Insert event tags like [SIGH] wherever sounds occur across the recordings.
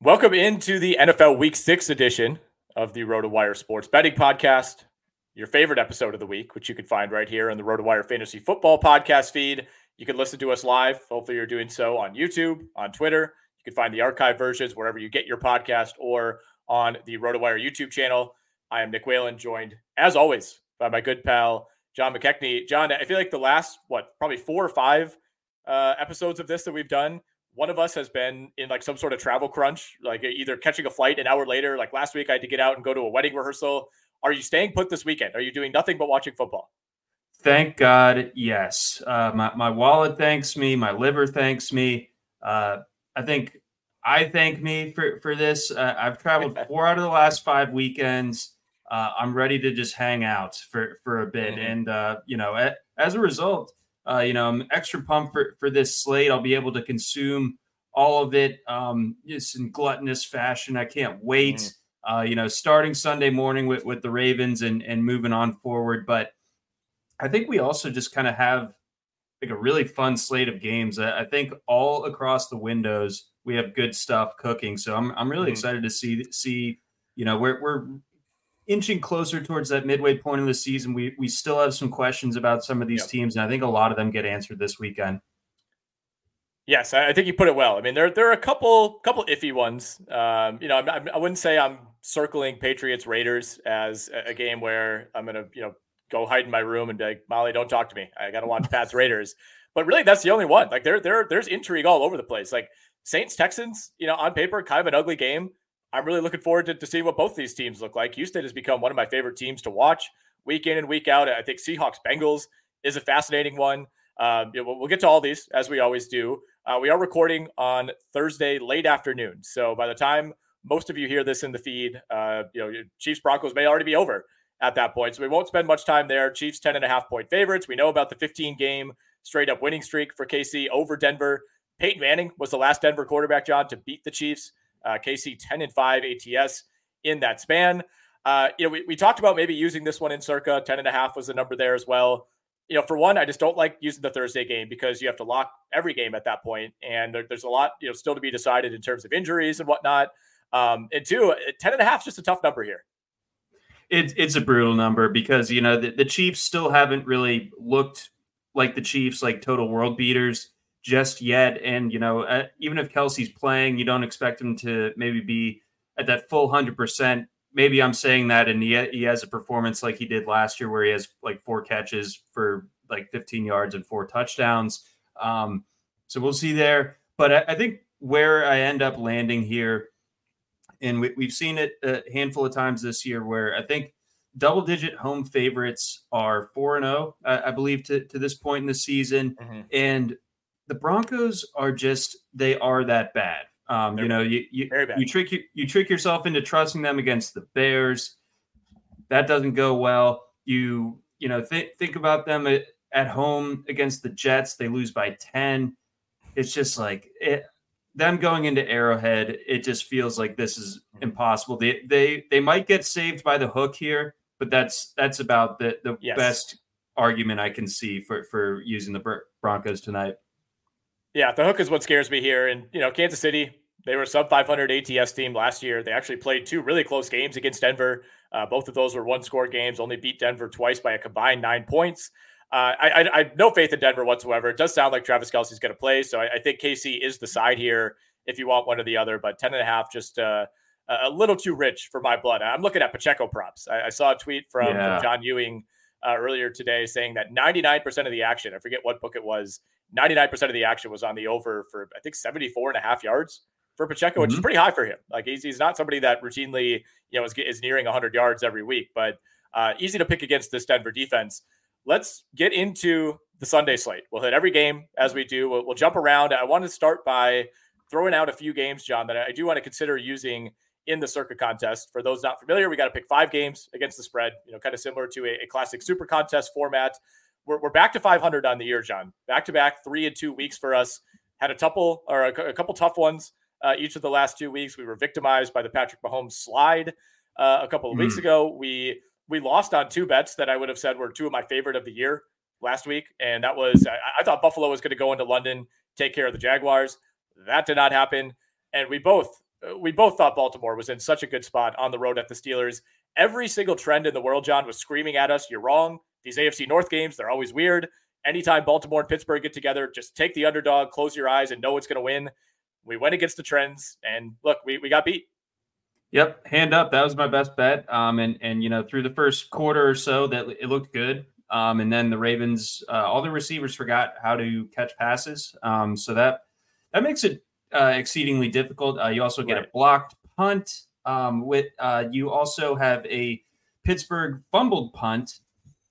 Welcome into the NFL Week 6 edition of the RotoWire Sports Betting Podcast, your favorite episode of the week, which you can find right here on the RotoWire Fantasy Football Podcast feed. You can listen to us live. Hopefully, you're doing so on YouTube, on Twitter. You can find the archive versions wherever you get your podcast or on the RotoWire YouTube channel. I am Nick Whalen, joined as always by my good pal, John McKechnie. John, I feel like the last, what, probably four or five uh, episodes of this that we've done one of us has been in like some sort of travel crunch, like either catching a flight an hour later. Like last week, I had to get out and go to a wedding rehearsal. Are you staying put this weekend? Are you doing nothing but watching football? Thank God, yes. Uh, my my wallet thanks me. My liver thanks me. Uh, I think I thank me for for this. Uh, I've traveled [LAUGHS] four out of the last five weekends. Uh, I'm ready to just hang out for for a bit, mm-hmm. and uh, you know, as a result, uh, you know, I'm extra pumped for, for this slate. I'll be able to consume all of it um, just in gluttonous fashion. I can't wait. Mm. Uh, you know, starting Sunday morning with, with the Ravens and, and moving on forward. But I think we also just kind of have like a really fun slate of games. I, I, think all across the windows we have good stuff cooking. So I'm I'm really mm. excited to see see you know we're we're inching closer towards that midway point of the season. We we still have some questions about some of these yep. teams, and I think a lot of them get answered this weekend. Yes, I think you put it well. I mean, there there are a couple couple iffy ones. Um, you know, I, I wouldn't say I'm circling Patriots Raiders as a game where I'm gonna you know go hide in my room and be like, Molly, don't talk to me. I got to watch Pats Raiders. But really, that's the only one. Like there there there's intrigue all over the place. Like Saints Texans, you know, on paper, kind of an ugly game. I'm really looking forward to, to seeing what both these teams look like. Houston has become one of my favorite teams to watch week in and week out. I think Seahawks Bengals is a fascinating one. Um, you know, we'll get to all these as we always do. Uh, we are recording on Thursday late afternoon, so by the time most of you hear this in the feed, uh, you know, Chiefs Broncos may already be over at that point. So we won't spend much time there. Chiefs 10 and a half point favorites. We know about the 15 game straight up winning streak for KC over Denver. Peyton Manning was the last Denver quarterback, John, to beat the Chiefs. Uh, KC 10 and 5 ATS in that span. Uh, you know, we, we talked about maybe using this one in circa 10 and a half was the number there as well. You know, for one, I just don't like using the Thursday game because you have to lock every game at that point, and there, there's a lot, you know, still to be decided in terms of injuries and whatnot. Um, and two, 10 and a half is just a tough number here. It's it's a brutal number because you know the, the Chiefs still haven't really looked like the Chiefs, like total world beaters just yet. And, you know, uh, even if Kelce's playing, you don't expect him to maybe be at that full 100%. Maybe I'm saying that and he, he has a performance like he did last year where he has like four catches for like 15 yards and four touchdowns. Um, so we'll see there. But I, I think where I end up landing here, and we, have seen it a handful of times this year where I think double digit home favorites are 4 and 0, I, believe, to, to this point in the season. Mm-hmm. And the Broncos are just they are that bad. Um, you know, you you, you trick you, you trick yourself into trusting them against the Bears. That doesn't go well. You you know th- think about them at, at home against the Jets. They lose by ten. It's just like it, them going into Arrowhead. It just feels like this is mm-hmm. impossible. They they they might get saved by the hook here, but that's that's about the the yes. best argument I can see for for using the Broncos tonight. Yeah, the hook is what scares me here. And, you know, Kansas City, they were a sub 500 ATS team last year. They actually played two really close games against Denver. Uh, both of those were one score games, only beat Denver twice by a combined nine points. Uh, I, I, I, have no faith in Denver whatsoever. It does sound like Travis Kelce's going to play. So I, I, think KC is the side here. if you want one or the other. But 10 and a half, just uh, a little too rich for my blood. I'm looking at Pacheco props. I, I saw a tweet from, yeah. from John Ewing uh, earlier today saying that 99% of the action, I forget what book it was, 99% of the action was on the over for, I think, 74 and a half yards for Pacheco, mm-hmm. which is mm-hmm. pretty high for him. Like he's, he's not somebody that routinely, you know, is, is nearing 100 yards every week, but uh, easy to pick against this Denver defense. Let's get into the Sunday slate. We'll hit every game as we do. We'll, we'll jump around. I want to start by throwing out a few games, John, that I do want to consider using in the Circa contest. For those not familiar, we got to pick five games against the spread, you know, kind of similar to a, a classic super contest format. We're, we're back to 500 on the year, John. Back to back, three and two weeks for us. Had a couple or a, a couple tough ones uh, each of the last two weeks. We were victimized by the Patrick Mahomes slide uh, a couple of mm. weeks ago. We we lost on two bets that I would have said were two of my favorite of the year last week, and that was I, I thought Buffalo was going to go into London, take care of the Jaguars. That did not happen, and we both uh, we both thought Baltimore was in such a good spot on the road at the Steelers. Every single trend in the world, John, was screaming at us, you're wrong. These AFC North games, they're always weird. Anytime Baltimore and Pittsburgh get together, just take the underdog, close your eyes, and know it's going to win. We went against the trends, and look, we, we got beat. Yep, hand up. That was my best bet. Um, and and you know through the first quarter or so, that it looked good. Um, and then the Ravens, uh, all the receivers forgot how to catch passes. Um, so that that makes it uh, exceedingly difficult. Uh, you also get right. a blocked punt. Um, with uh, you also have a Pittsburgh fumbled punt,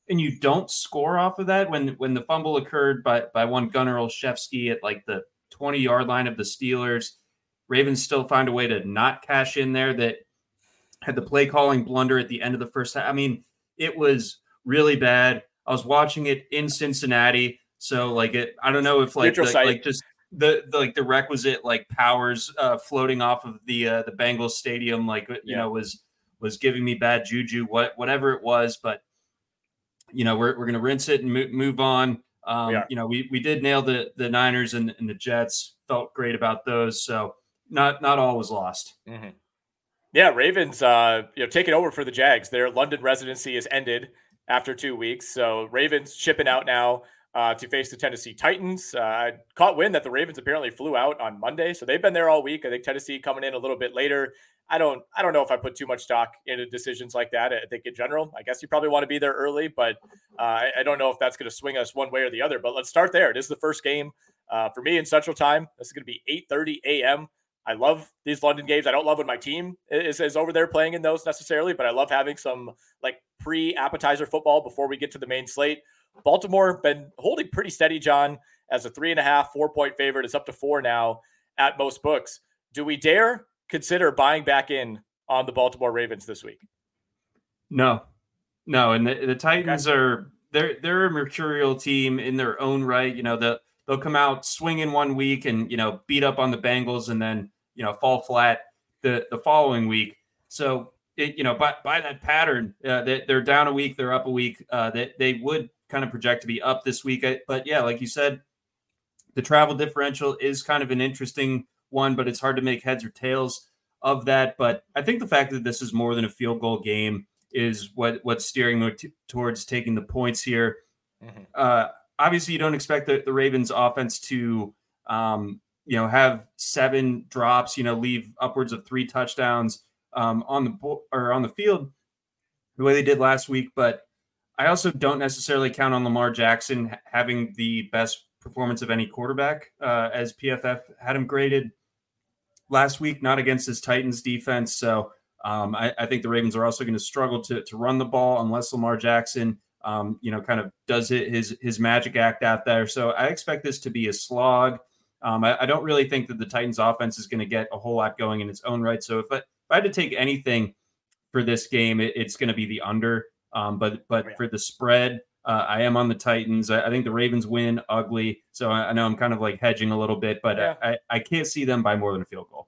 and you don't score off of that when when the fumble occurred by by one Gunnar Olszewski at like the 20 yard line of the Steelers. Ravens still find a way to not cash in there. That had the play calling blunder at the end of the first half. I mean, it was really bad. I was watching it in Cincinnati, so like it. I don't know if like the, like just the, the, like the requisite like powers uh, floating off of the uh, the Bengals stadium like you yeah. know was was giving me bad juju what whatever it was but you know we're, we're gonna rinse it and move, move on um, you know we, we did nail the the Niners and, and, the Jets felt great about those so not not all was lost mm-hmm. yeah Ravens uh you know taking over for the Jags their London residency is ended after two weeks so Ravens shipping out now uh, to face the Tennessee Titans. Uh, I caught wind that the Ravens apparently flew out on Monday, so they've been there all week. I think Tennessee coming in a little bit later. I don't, I don't know if I put too much stock into decisions like that. I think in general, I guess you probably want to be there early, but uh, I, don't know if that's going to swing us one way or the other. But let's start there. It is the first game uh, for me in Central Time. This is going to be 8:30 a.m. I love these London games. I don't love when my team is, is over there playing in those necessarily, but I love having some like pre appetizer football before we get to the main slate. Baltimore been holding pretty steady, John, as a three and a half, four point favorite. It's up to four now at most books. Do we dare consider buying back in on the Baltimore Ravens this week? No, no. And the, the Titans okay. are they're they're a mercurial team in their own right. You know, the they'll come out swinging one week and you know beat up on the Bengals and then you know fall flat the the following week. So it, you know, by, by that pattern, uh, they, are down a week, they're up a week. Uh, they, they would kind of project to be up this week. But yeah, like you said, the travel differential is kind of an interesting one, but it's hard to make heads or tails of that. But I think the fact that this is more than a field goal game is what what's steering me t- towards taking the points here. Mm-hmm. Uh, obviously, you don't expect the, the Ravens offense to um, you know have seven drops, you know, leave upwards of three touchdowns um, on the bo- or on the field the way they did last week, but I also don't necessarily count on Lamar Jackson having the best performance of any quarterback, uh, as PFF had him graded last week, not against his Titans defense. So um, I, I, think the Ravens are also going to struggle to, to run the ball unless Lamar Jackson, um, you know, kind of does it, his his magic act out there. So I expect this to be a slog. Um, I, I, don't really think that the Titans offense is going to get a whole lot going in its own right. So if I, if I had to take anything for this game, it, it's going to be the under. Um, but but oh, for the spread, uh, I am on the Titans. I, I, think the Ravens win ugly. So I, I, know I'm kind of like hedging a little bit, but yeah. I, I can't see them by more than a field goal.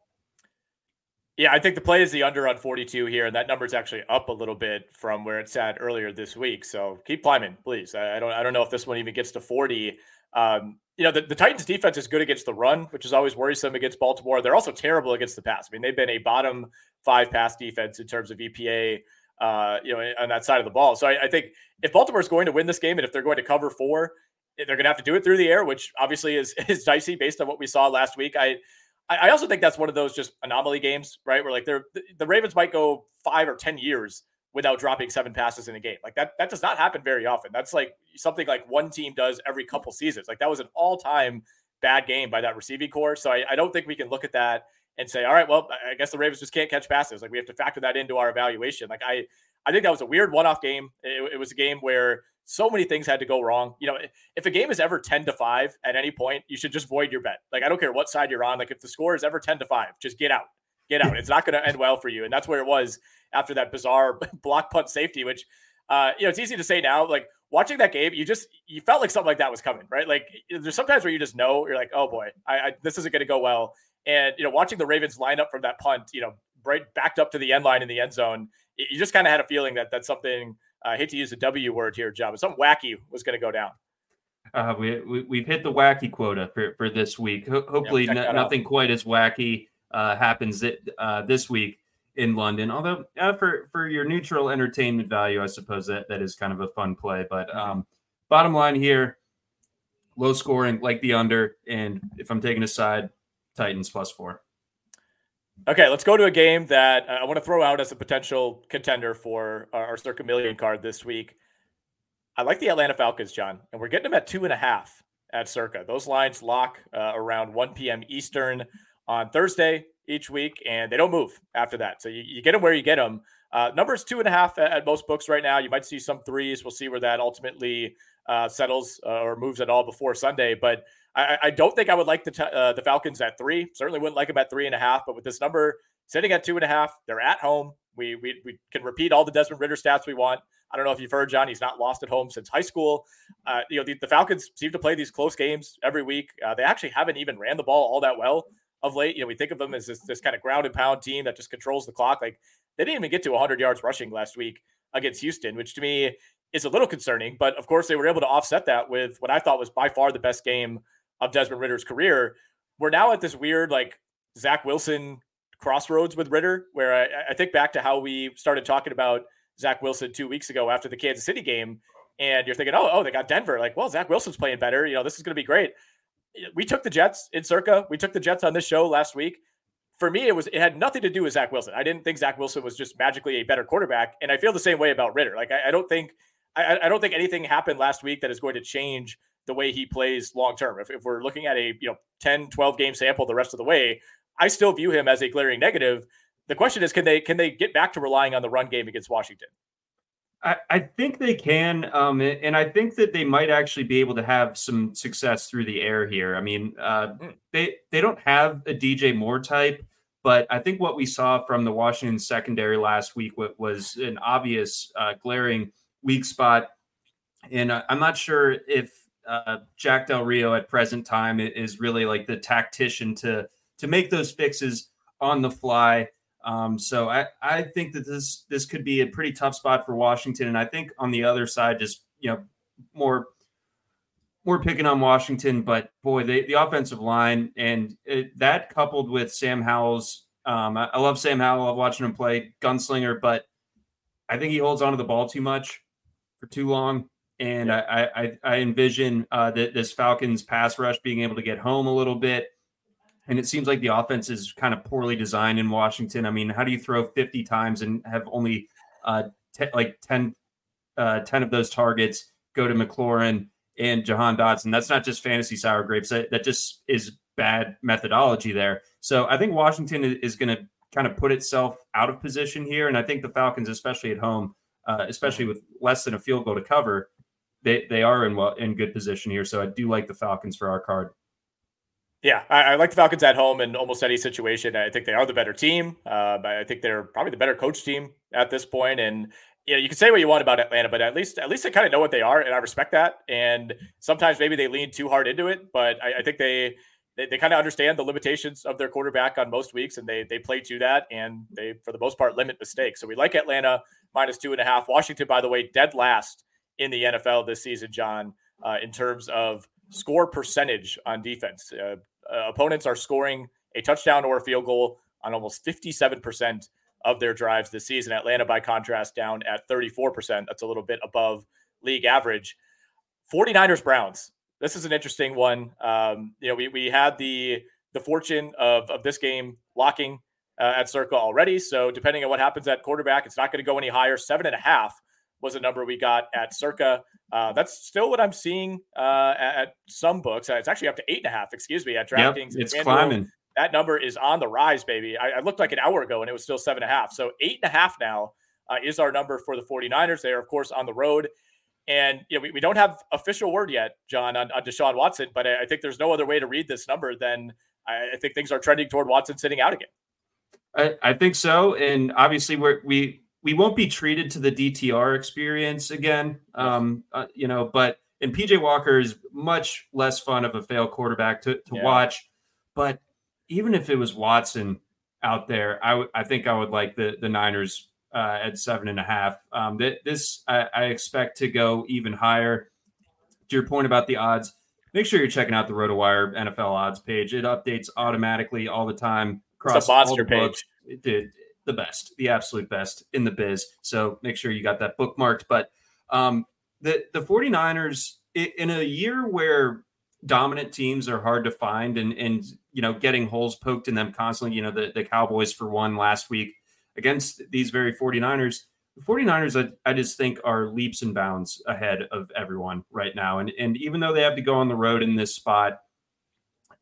Yeah, I think the play is the under on 42 here, and that number is actually up a little bit from where it sat earlier this week. So keep climbing, please. I, don't I don't know if this one even gets to 40. Um, you know, the, the Titans defense is good against the run, which is always worrisome against Baltimore. They're also terrible against the pass. I mean, they've been a bottom five pass defense in terms of EPA uh, you know, on that side of the ball. So I, I think if Baltimore is going to win this game and if they're going to cover four, they're going to have to do it through the air, which obviously is [LAUGHS] is dicey based on what we saw last week. I I, also think that's one of those just anomaly games, right? Where like they're the Ravens might go five or ten years without dropping seven passes in a game. Like that that does not happen very often. That's like something like one team does every couple seasons. Like that was an all time bad game by that receiving corps. So I, I don't think we can look at that and say, all right, well, I guess the Ravens just can't catch passes. Like we have to factor that into our evaluation. Like I I think that was a weird one-off game. It, it, was a game where so many things had to go wrong. You know, if a game is ever 10 to 5 at any point, you should just void your bet. Like I don't care what side you're on. Like if the score is ever 10 to 5, just get out. Get out. It's not going to end well for you. And that's where it was after that bizarre [LAUGHS] block punt safety, which uh, you know, it's easy to say now, like watching that game, you just you felt like something like that was coming, right? Like there's sometimes where you just know you're like, oh boy, I, I this isn't going to go well. And you know, watching the Ravens line up from that punt, you know, right backed up to the end line in the end zone, you just kind of had a feeling that that's something. Uh, I hate to use the W word here, John, but something wacky was going to go down. Uh, we, we have hit the wacky quota for, for this week. Ho- hopefully, n- nothing quite as wacky uh, happens th- uh, this week in London. Although uh, for for your neutral entertainment value, I suppose that that is kind of a fun play. But mm-hmm. um, bottom line here, low scoring, like the under, and if I'm taking a side, Titans plus four. Okay, let's go to a game that uh, I want to throw out as a potential contender for our, our Circa Million card this week. I like the Atlanta Falcons, John, and we're getting them at two and a half at Circa. Those lines lock uh, around 1 p.m. Eastern on Thursday each week, and they don't move after that. So you, you get them where you get them. Uh, numbers two and a half at, at, most books right now. You might see some threes. We'll see where that ultimately uh, settles uh, or moves at all before Sunday. But I, I don't think I would like the t- uh, the Falcons at three. Certainly wouldn't like them at three and a half. But with this number sitting at two and a half, they're at home. We we, we can repeat all the Desmond Ridder stats we want. I don't know if you've heard John. He's not lost at home since high school. Uh, you know the, the, Falcons seem to play these close games every week. Uh, they actually haven't even ran the ball all that well of late. You know we think of them as this, this kind of ground and pound team that just controls the clock. Like they didn't even get to 100 yards rushing last week against Houston, which to me is a little concerning. But of course, they were able to offset that with what I thought was by far the best game of Desmond Ridder's career. We're now at this weird, like, Zach Wilson crossroads with Ridder, where I, I think back to how we started talking about Zach Wilson two weeks ago after the Kansas City game. And you're thinking, oh, oh, they got Denver. Like, well, Zach Wilson's playing better. You know, this is going to be great. We took the Jets in Circa. We took the Jets on this show last week. For me, it was it had nothing to do with Zach Wilson. I didn't think Zach Wilson was just magically a better quarterback, and I feel the same way about Ridder. Like, I, I don't think I, I, don't think anything happened last week that is going to change the way he plays long term. If, if we're looking at a you know 10, 12 game sample the rest of the way, I still view him as a glaring negative. The question is, can they can they get back to relying on the run game against Washington? I, I think they can, um, and I think that they might actually be able to have some success through the air here. I mean, uh, mm. they they don't have a DJ Moore type, but I think what we saw from the Washington secondary last week was an obvious, uh, glaring weak spot. And uh, I'm not sure if uh, Jack Del Rio at present time is really like the tactician to to make those fixes on the fly. Um, so I, I think that this this could be a pretty tough spot for Washington, and I think on the other side, just you know, more more picking on Washington, but boy, they, the offensive line and it, that coupled with Sam Howell's, um, I, I, love Sam Howell. I love watching him play gunslinger, but I think he holds on to the ball too much for too long. And yeah. I, I, I envision uh, that this Falcons pass rush being able to get home a little bit. And it seems like the offense is kind of poorly designed in Washington. I mean, how do you throw 50 times and have only uh, t- like 10, uh, 10 of those targets go to McLaurin and Jahan Dotson? That's not just fantasy sour grapes. That, that just is bad methodology there. So I think Washington is going to kind of put itself out of position here. And I think the Falcons, especially at home, uh, especially with less than a field goal to cover, they they are in well in good position here. So I do like the Falcons for our card. Yeah, I, I, like the Falcons at home in almost any situation. I think they are the better team. Uh, I think they're probably the better coach team at this point. And you know, you can say what you want about Atlanta, but at least at least they kind of know what they are, and I respect that. And sometimes maybe they lean too hard into it, but I, I think they they, they kind of understand the limitations of their quarterback on most weeks, and they they play to that, and they for the most part limit mistakes. So we like Atlanta minus two and a half. Washington, by the way, dead last in the NFL this season, John, uh, in terms of score percentage on defense. Uh, uh, opponents are scoring a touchdown or a field goal on almost 57% of their drives this season. Atlanta, by contrast, down at 34%. That's a little bit above league average. 49ers Browns. This is an interesting one. Um, you know, we, we had the the fortune of, of this game locking uh, at Circa already. So depending on what happens at quarterback, it's not going to go any higher. Seven and a half was a number we got at Circa. Uh, that's still what I'm seeing uh, at, at, some books. Uh, it's actually up to eight and a half. Excuse me, at DraftKings. Yep, it's climbing. That number is on the rise, baby. I, I, looked like an hour ago and it was still seven and a half. So eight and a half now uh, is our number for the 49ers. They are, of course, on the road. And you know, we, we don't have official word yet, John, on, on Deshaun Watson, but I, I think there's no other way to read this number than I, I think things are trending toward Watson sitting out again. I, I think so, and obviously we're, we we won't be treated to the DTR experience again. Um, uh, you know, but and PJ Walker is much less fun of a fail quarterback to, to yeah. watch. But even if it was Watson out there, I, w- I think I would like the the Niners uh, at seven and a half. Um, th- this I, I expect to go even higher. To your point about the odds, make sure you're checking out the RotoWire NFL odds page. It updates automatically all the time across it's a monster page. Dude, the best, the absolute best in the biz. So make sure you got that bookmarked. But um, the the 49ers in a year where dominant teams are hard to find and and you know getting holes poked in them constantly, you know, the, the Cowboys for one last week against these very 49ers. The 49ers, I, I just think, are leaps and bounds ahead of everyone right now. And and even though they have to go on the road in this spot,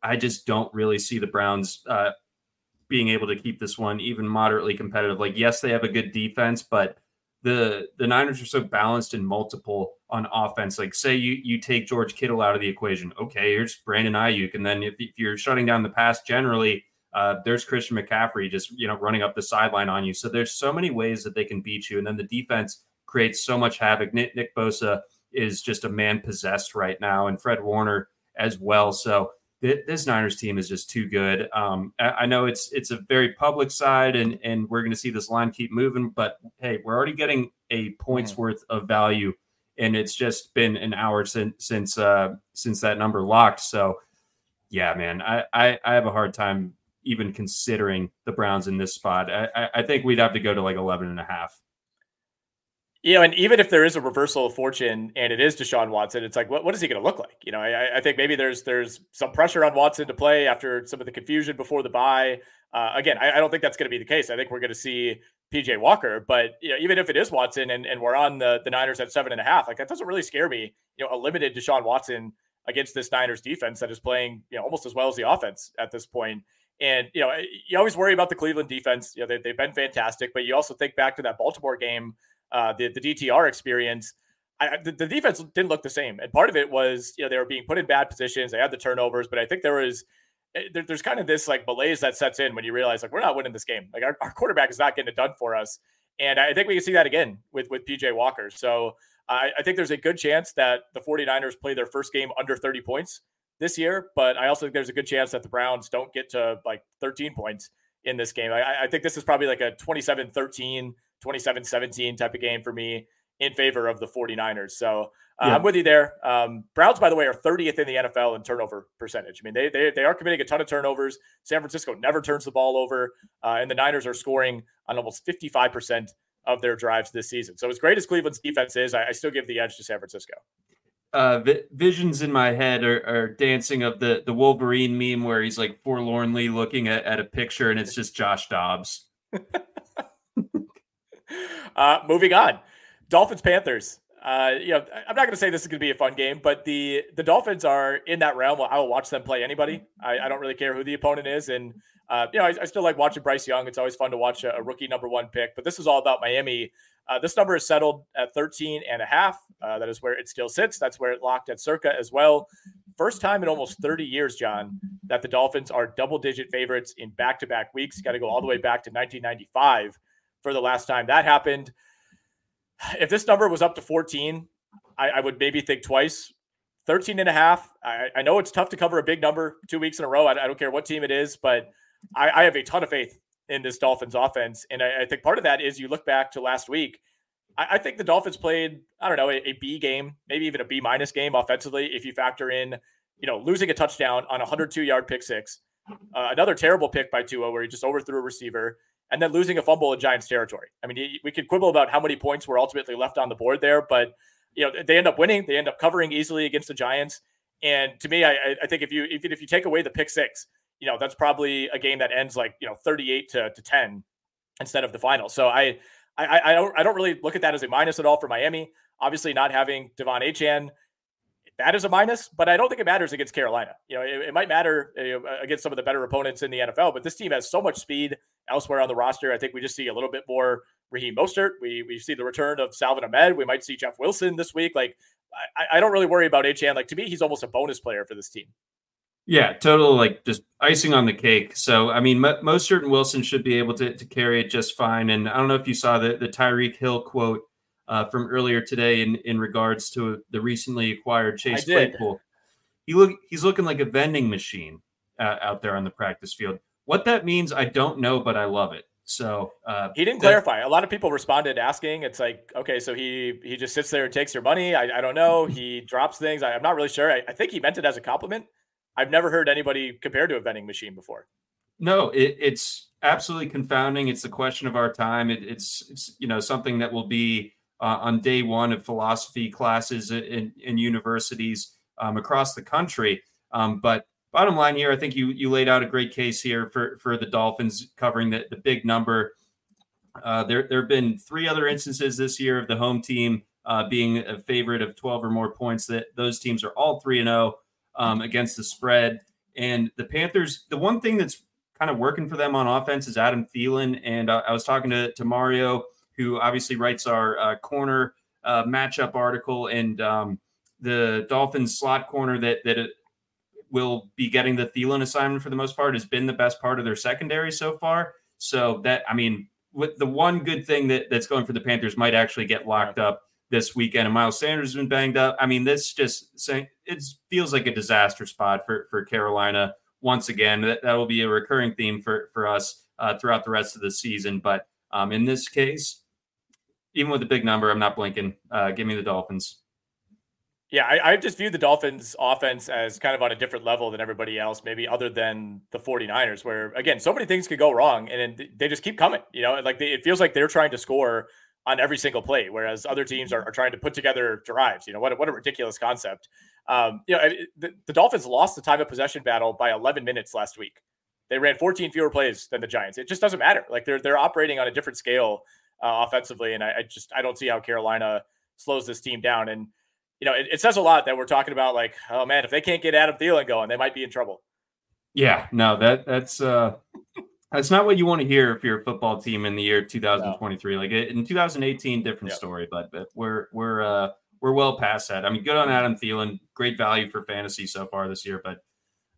I just don't really see the Browns uh, being able to keep this one even moderately competitive. Like, yes, they have a good defense, but the the Niners are so balanced and multiple on offense. Like, say you you take George Kittle out of the equation, okay, here's Brandon Aiyuk, and then if, if you're shutting down the pass generally, uh, there's Christian McCaffrey just you know running up the sideline on you. So there's so many ways that they can beat you, and then the defense creates so much havoc. Nick, Nick Bosa is just a man possessed right now, and Fred Warner as well. So this Niners team is just too good. Um, I know it's it's a very public side, and and we're going to see this line keep moving. But hey, we're already getting a points mm. worth of value, and it's just been an hour since since uh, since that number locked. So yeah, man, I, I, I have a hard time even considering the Browns in this spot. I, I think we'd have to go to like 11 and a half you know, and even if there is a reversal of fortune and it is Deshaun Watson, it's like, what, what is he going to look like? You know, I, I, think maybe there's there's some pressure on Watson to play after some of the confusion before the bye. Uh, again, I, I, don't think that's going to be the case. I think we're going to see PJ Walker, but you know, even if it is Watson and, and we're on the, the Niners at seven and a half, like that doesn't really scare me. You know, a limited Deshaun Watson against this Niners defense that is playing, you know, almost as well as the offense at this point. And, you know, you always worry about the Cleveland defense. You know, they, they've been fantastic, but you also think back to that Baltimore game uh, the the DTR experience, I, the, the, defense didn't look the same, and part of it was you know they were being put in bad positions. They had the turnovers, but I think there was eh, there, there's kind of this like malaise that sets in when you realize like we're not winning this game. Like our, our quarterback is not getting it done for us, and I think we can see that again with with PJ Walker. So I, I think there's a good chance that the 49ers play their first game under 30 points this year, but I also think there's a good chance that the Browns don't get to like 13 points in this game. I, I think this is probably like a 27 13 27 17 type of game for me in favor of the 49ers. So uh, yeah. I'm with you there. Um, Browns, by the way, are 30th in the NFL in turnover percentage. I mean, they, they, they are committing a ton of turnovers. San Francisco never turns the ball over, uh, and the Niners are scoring on almost 55% of their drives this season. So as great as Cleveland's defense is, I, I still give the edge to San Francisco. Uh, vi- visions in my head are, are, dancing of the the Wolverine meme where he's like forlornly looking at, at a picture and it's just Josh Dobbs. [LAUGHS] [LAUGHS] Uh, moving on, Dolphins Panthers. Uh, you know, I'm not going to say this is going to be a fun game, but the the Dolphins are in that realm. I will watch them play anybody. I, I don't really care who the opponent is, and uh, you know, I, I, still like watching Bryce Young. It's always fun to watch a, a rookie number one pick. But this is all about Miami. Uh, this number is settled at 13 and a half. Uh, that is where it still sits. That's where it locked at circa as well. First time in almost 30 years, John, that the Dolphins are double digit favorites in back to back weeks. Got to go all the way back to 1995 for the last time that happened. [SIGHS] If this number was up to 14, I, I would maybe think twice. 13 and a half. I, I, know it's tough to cover a big number two weeks in a row. I, I don't care what team it is, but I, I, have a ton of faith in this Dolphins offense. And I, think part of that is you look back to last week. I, think the Dolphins played, I don't know, a, a B game, maybe even a B minus game offensively, if you factor in, you know, losing a touchdown on a 102 yard pick six, uh, another terrible pick by Tua where he just overthrew a receiver, and then losing a fumble in Giants territory. I mean, we could quibble about how many points were ultimately left on the board there, but you know they end up winning. They end up covering easily against the Giants. And to me, I, I think if you if you take away the pick six, you know, that's probably a game that ends like, you know, 38 to, to 10 instead of the final. So I, I, I don't, I don't really look at that as a minus at all for Miami. Obviously, not having De'Von Achane, that is a minus, but I don't think it matters against Carolina. You know, it, it might matter against some of the better opponents in the NFL, but this team has so much speed elsewhere on the roster. I think we just see a little bit more Raheem Mostert. We we see the return of Salvon Ahmed. We might see Jeff Wilson this week. Like, I, I don't really worry about Achane. Like to me, he's almost a bonus player for this team. Yeah, total like just icing on the cake. So I mean, M- Mostert and Wilson should be able to, to carry it just fine. And I don't know if you saw the the Tyreek Hill quote uh, from earlier today in in regards to the recently acquired Chase Claypool. He look he's looking like a vending machine uh, out there on the practice field. What that means, I don't know, but I love it. So uh, he didn't that, clarify. A lot of people responded asking. It's like, okay, so he he just sits there and takes your money. I, I don't know. [LAUGHS] He drops things. I, am not really sure. I, I, think he meant it as a compliment. I've never heard anybody compared to a vending machine before. No, it, it's absolutely confounding. It's the question of our time. It, it's it's you know something that will be uh, on day one of philosophy classes in, in universities um, across the country. Um, but bottom line here, I think you you laid out a great case here for for the Dolphins covering the, the big number. Uh, there there have been three other instances this year of the home team uh, being a favorite of 12 or more points. That those teams are all three and zero oh, um, against the spread. And the Panthers, the one thing that's kind of working for them on offense is Adam Thielen. And uh, I was talking to to Mario, who obviously writes our uh, corner uh, matchup article, and um, the Dolphins slot corner that that will be getting the Thielen assignment for the most part has been the best part of their secondary so far. So that I mean, with the one good thing that, that's going for the Panthers might actually get locked up this weekend. And Miles Sanders has been banged up. I mean, this just saying it feels like a disaster spot for for Carolina once again. That that will be a recurring theme for for us uh, throughout the rest of the season. But um, in this case, even with the big number, I'm not blinking. Uh, give me the Dolphins. Yeah, I, I, just view the Dolphins offense as kind of on a different level than everybody else, maybe other than the 49ers, where again, so many things could go wrong and they just keep coming. You know, like they, it feels like they're trying to score on every single play, whereas other teams are, are trying to put together drives. You know, what, a, what a ridiculous concept. Um, you know, the, the Dolphins lost the time of possession battle by 11 minutes last week. They ran 14 fewer plays than the Giants. It just doesn't matter. Like they're they're operating on a different scale uh, offensively, and I, I just I don't see how Carolina slows this team down. And you know, it, it, says a lot that we're talking about like, oh man, if they can't get Adam Thielen going, they might be in trouble. Yeah, no, that that's uh that's not what you want to hear if you're a football team in the year 2023. No. Like in 2018, different yep. story, but but we're we're uh we're well past that. I mean, good on Adam Thielen, great value for fantasy so far this year, but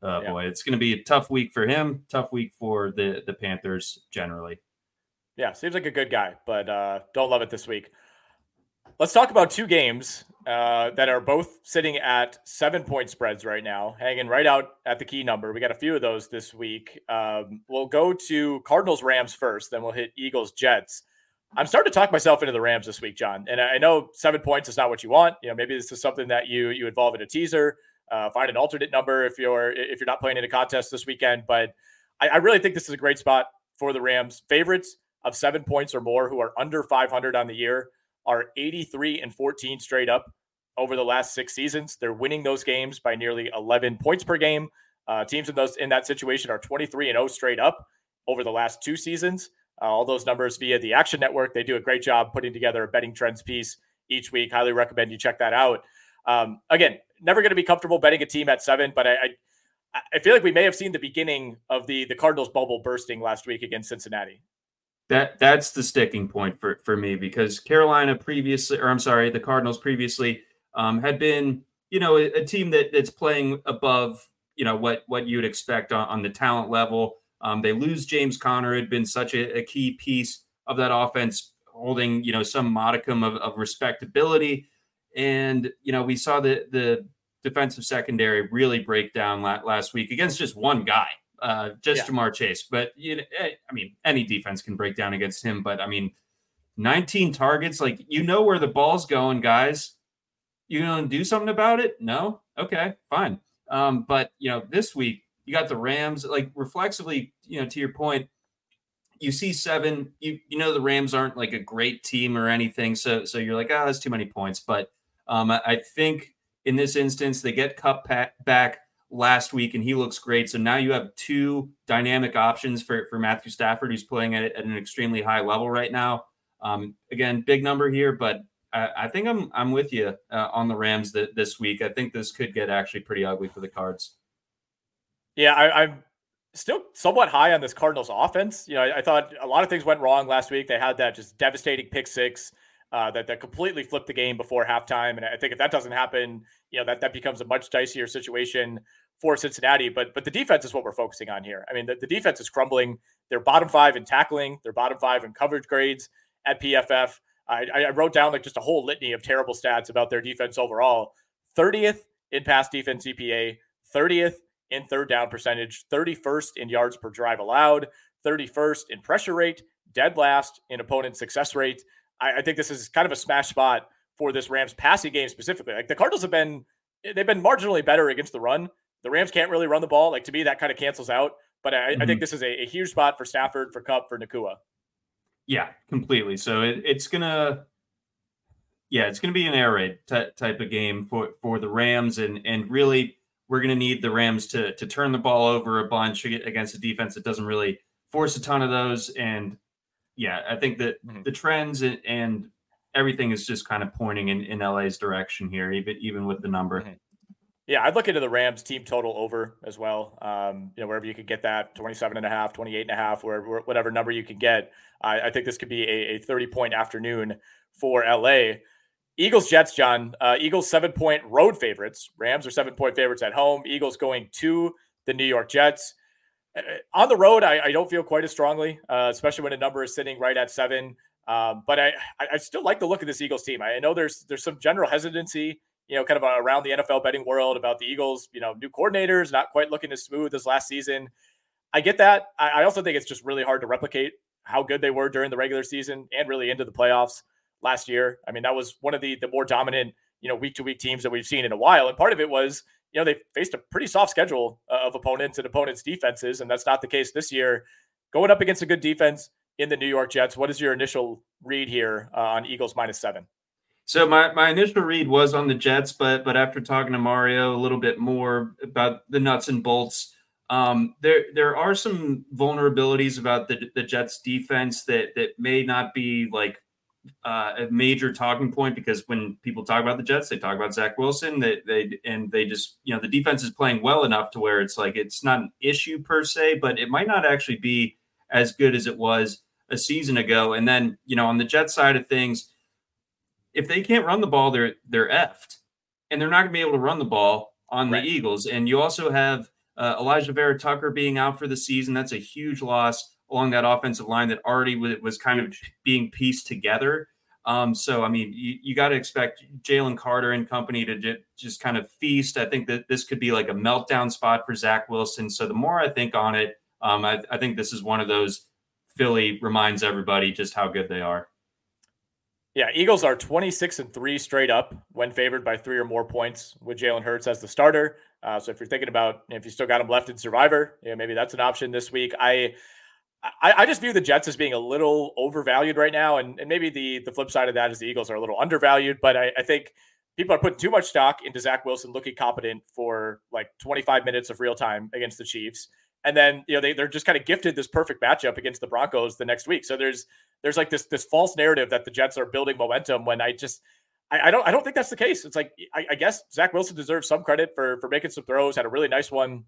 uh, yeah. boy, it's going to be a tough week for him, tough week for the the Panthers generally. Yeah, seems like a good guy, but uh, don't love it this week. Let's talk about two games uh, that are both sitting at seven point spreads right now, hanging right out at the key number. We got a few of those this week. Um, we'll go to Cardinals Rams first, then we'll hit Eagles Jets. I'm starting to talk myself into the Rams this week, John. And I know seven points is not what you want. You know, maybe this is something that you you involve in a teaser. Uh, find an alternate number if you're if you're not playing in a contest this weekend. But I, I really think this is a great spot for the Rams. Favorites of seven points or more who are under 500 on the year are 83 and 14 straight up over the last six seasons. They're winning those games by nearly 11 points per game. Uh, teams in those in that situation are 23 and 0 straight up over the last two seasons. Uh, all those numbers via the Action Network. They do a great job putting together a betting trends piece each week. Highly recommend you check that out. Um, again, never going to be comfortable betting a team at seven, but I, I I feel like we may have seen the beginning of the the Cardinals bubble bursting last week against Cincinnati that that's the sticking point for for me because Carolina previously, or I'm sorry, the Cardinals previously um, had been you know a, a, team that that's playing above you know what what you'd expect on, on the talent level. Um, they lose James Conner had been such a, a, key piece of that offense, holding you know some modicum of, of respectability, and you know we saw the the defensive secondary really break down last week against just one guy uh, just yeah. Ja'Marr Chase. But you know, eh, I mean, any defense can break down against him. But I mean, 19 targets, like you know where the ball's going, guys. You gonna do something about it? No? Okay, fine. Um, but you know, this week you got the Rams, like reflexively, you know, to your point, you see seven, you you know the Rams aren't like a great team or anything. So so you're like, oh, that's too many points. But um, I, I think in this instance, they get Kupp back last week, and he looks great. So now you have two dynamic options for, for Matthew Stafford, who's playing at, at an extremely high level right now. Um, again, big number here, but I, I think I'm I'm with you uh, on the Rams th- this week. I think this could get actually pretty ugly for the Cards. Yeah, I, I'm still somewhat high on this Cardinals offense. You know, I, I, thought a lot of things went wrong last week. They had that just devastating pick six uh, that that completely flipped the game before halftime. And I think if that doesn't happen, you know that that becomes a much dicier situation for Cincinnati. But but the defense is what we're focusing on here. I mean, the, the defense is crumbling. They're bottom five in tackling. They're bottom five in coverage grades at PFF. I, I wrote down like just a whole litany of terrible stats about their defense overall. 30th in pass defense EPA, 30th in third down percentage, 31st in yards per drive allowed, 31st in pressure rate, dead last in opponent success rate. I, I think this is kind of a smash spot for this Rams passing game specifically. Like the Cardinals have been, they've been marginally better against the run. The Rams can't really run the ball. Like to me, that kind of cancels out. But I, mm-hmm. I think mm-hmm. this is a, a, huge spot for Stafford, for Kupp, for Nacua. Yeah, completely. So it, it's gonna, yeah, it's gonna be an air raid t- type of game for for the Rams, and and really we're gonna need the Rams to to turn the ball over a bunch against a defense that doesn't really force a ton of those, and yeah, I think that mm-hmm. the trends and, and, everything is just kind of pointing in, in LA's direction here, even even with the number. Mm-hmm. Yeah, I'd look into the Rams team total over as well. Um, you know, wherever you could get that 27 and a half, 28 and a half, wherever, whatever number you can get. I, I think this could be a, a, 30 point afternoon for LA. Eagles, Jets, John. Uh, Eagles, seven point road favorites. Rams are seven point favorites at home. Eagles going to the New York Jets. Uh, on the road, I, I, don't feel quite as strongly, uh, especially when a number is sitting right at seven. Um, but I, I still like the look of this Eagles team. I know there's there's some general hesitancy, you know, kind of around the NFL betting world about the Eagles, you know, new coordinators not quite looking as smooth as last season. I get that. I, I also think it's just really hard to replicate how good they were during the regular season and really into the playoffs last year. I mean, that was one of the the more dominant, you know, week to week teams that we've seen in a while. And part of it was you know, they faced a pretty soft schedule uh, of opponents and opponents' defenses, and that's not the case this year. Going up against a good defense in the New York Jets, what is your initial read here uh, on Eagles minus seven? So my, my initial read was on the Jets, but but after talking to Mario a little bit more about the nuts and bolts, um, there there are some vulnerabilities about the the Jets defense that that may not be like uh, a major talking point because when people talk about the Jets, they talk about Zach Wilson. They, they and they just you know the defense is playing well enough to where it's like it's not an issue per se, but it might not actually be as good as it was a season ago. And then you know on the Jet side of things, if they can't run the ball, they're they're effed, and they're not going to be able to run the ball on right. the Eagles. And you also have uh, Alijah Vera Tucker being out for the season. That's a huge loss along that offensive line that already was kind of being pieced together. Um, so, I mean, you, you got to expect Jalen Carter and company to j- just kind of feast. I think that this could be like a meltdown spot for Zach Wilson. So, the more I think on it, um, I, I think this is one of those Philly reminds everybody just how good they are. Yeah, Eagles are 26 and three straight up when favored by three or more points with Jalen Hurts as the starter. Uh, so if you're thinking about if you still got him left in Survivor, yeah, maybe that's an option this week. I I, I, just view the Jets as being a little overvalued right now, and, and maybe the the flip side of that is the Eagles are a little undervalued. But I, I think people are putting too much stock into Zach Wilson looking competent for like 25 minutes of real time against the Chiefs, and then you know they they're just kind of gifted this perfect matchup against the Broncos the next week. So there's there's like this this false narrative that the Jets are building momentum when I just I, I don't I don't think that's the case. It's like I, I, guess Zach Wilson deserves some credit for for making some throws. Had a really nice one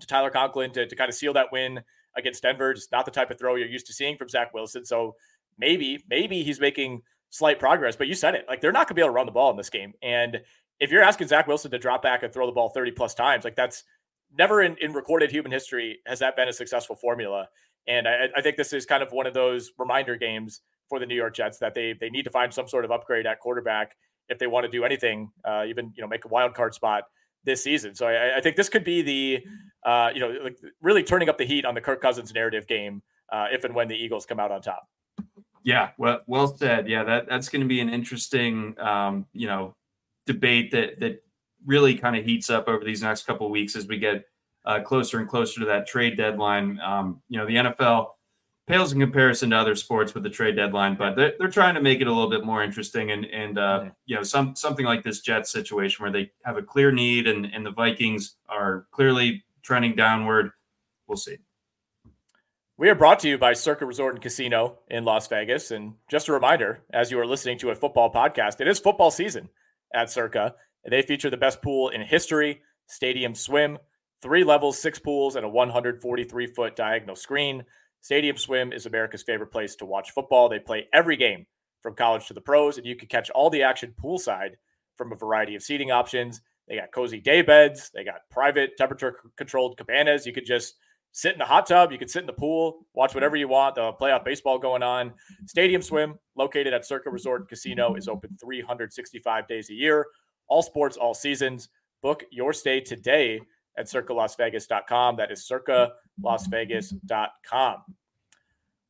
to Tyler Conklin to, to kind of seal that win against Denver. Just not the type of throw you're used to seeing from Zach Wilson. So maybe, maybe he's making slight progress. But you said it, like they're not gonna be able to run the ball in this game. And if you're asking Zach Wilson to drop back and throw the ball 30 plus times, like that's never in, in recorded human history has that been a successful formula. And I, I think this is kind of one of those reminder games for the New York Jets that they they need to find some sort of upgrade at quarterback if they want to do anything, uh, even you know make a wild card spot this season. So I, I think this could be the, uh, you know, like really turning up the heat on the Kirk Cousins narrative game uh, if and when the Eagles come out on top. Yeah, well, well said. Yeah, that that's going to be an interesting, um, you know, debate that that really kind of heats up over these next couple of weeks as we get uh, closer and closer to that trade deadline. Um, you know, the NFL pales in comparison to other sports with the trade deadline, but they're, they're trying to make it a little bit more interesting. And and uh, mm-hmm. you know, some something like this Jets situation where they have a clear need and and the Vikings are clearly trending downward. We'll see. We are brought to you by Circa Resort and Casino in Las Vegas. And just a reminder, as you are listening to a football podcast, it is football season at Circa. They feature the best pool in history, stadium swim, three levels, six pools, and a 143 foot diagonal screen. Stadium Swim is America's favorite place to watch football. They play every game from college to the pros, and you can catch all the action poolside from a variety of seating options. They got cozy day beds, they got private temperature controlled cabanas. You could just sit in the hot tub, you could sit in the pool, watch whatever you want. The playoff baseball going on. Stadium Swim, located at Circa Resort Casino, is open 365 days a year, all sports, all seasons. Book your stay today at circalasvegas.com. That is circalasvegas.com.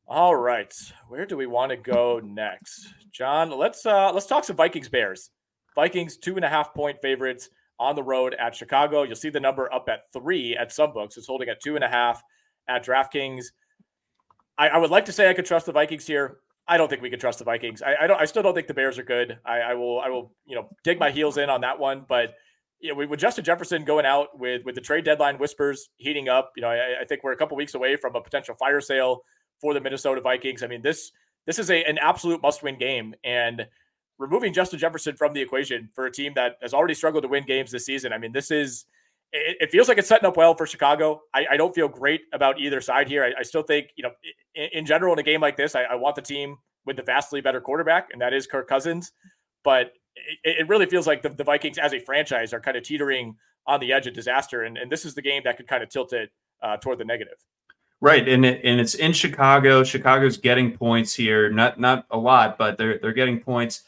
All right, where do we want to go next, John? Let's uh let's talk some Vikings Bears. Vikings two and a half point favorites on the road at Chicago. You'll see the number up at three at some books. It's holding at two and a half at DraftKings. I, I would like to say I could trust the Vikings here. I don't think we can trust the Vikings. I, I don't. I still don't think the Bears are good. I, I will. I will. You know, dig my heels in on that one. But you know, with Justin Jefferson going out with with the trade deadline whispers heating up, you know, I, I think we're a couple weeks away from a potential fire sale for the Minnesota Vikings. I mean, this this is a, an absolute must win game, and removing Justin Jefferson from the equation for a team that has already struggled to win games this season. I mean, this is it, it feels like it's setting up well for Chicago. I, I don't feel great about either side here. I, I still think you know, in, in, general, in a game like this, I, I want the team with the vastly better quarterback, and that is Kirk Cousins. But it, it really feels like the, the, Vikings as a franchise are kind of teetering on the edge of disaster. And, and this is the game that could kind of tilt it uh, toward the negative. Right, and it, and it's in Chicago. Chicago's getting points here, not not a lot, but they're they're getting points.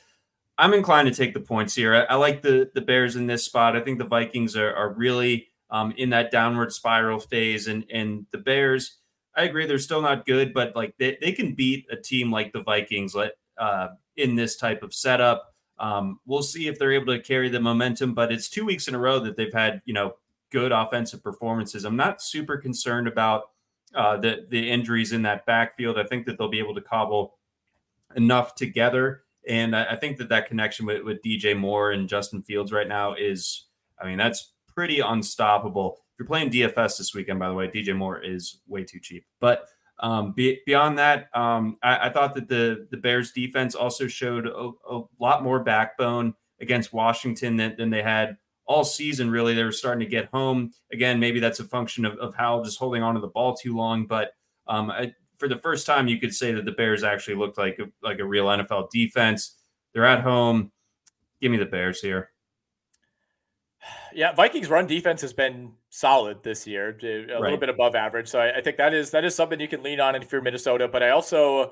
I'm inclined to take the points here. I, I like the the Bears in this spot. I think the Vikings are are really um, in that downward spiral phase, and and the Bears. I agree, they're still not good, but like they, they can beat a team like the Vikings uh, in this type of setup. Um, we'll see if they're able to carry the momentum, but it's two weeks in a row that they've had, you know, good offensive performances. I'm not super concerned about uh, the the injuries in that backfield. I think that they'll be able to cobble enough together, and I, I think that that connection with, with DJ Moore and Justin Fields right now is, I mean, that's pretty unstoppable. If you're playing DFS this weekend, by the way, DJ Moore is way too cheap, but um, be, beyond that, um, I, I, thought that the the Bears defense also showed a, a lot more backbone against Washington than, than, they had all season. Really, they were starting to get home again. Maybe that's a function of, of just holding on to the ball too long. But um, I, for the first time, you could say that the Bears actually looked like a, like a real NFL defense. They're at home. Give me the Bears here. Yeah, Vikings run defense has been solid this year, a right. little bit above average. So I, I, think that is that is something you can lean on if you're Minnesota. But I also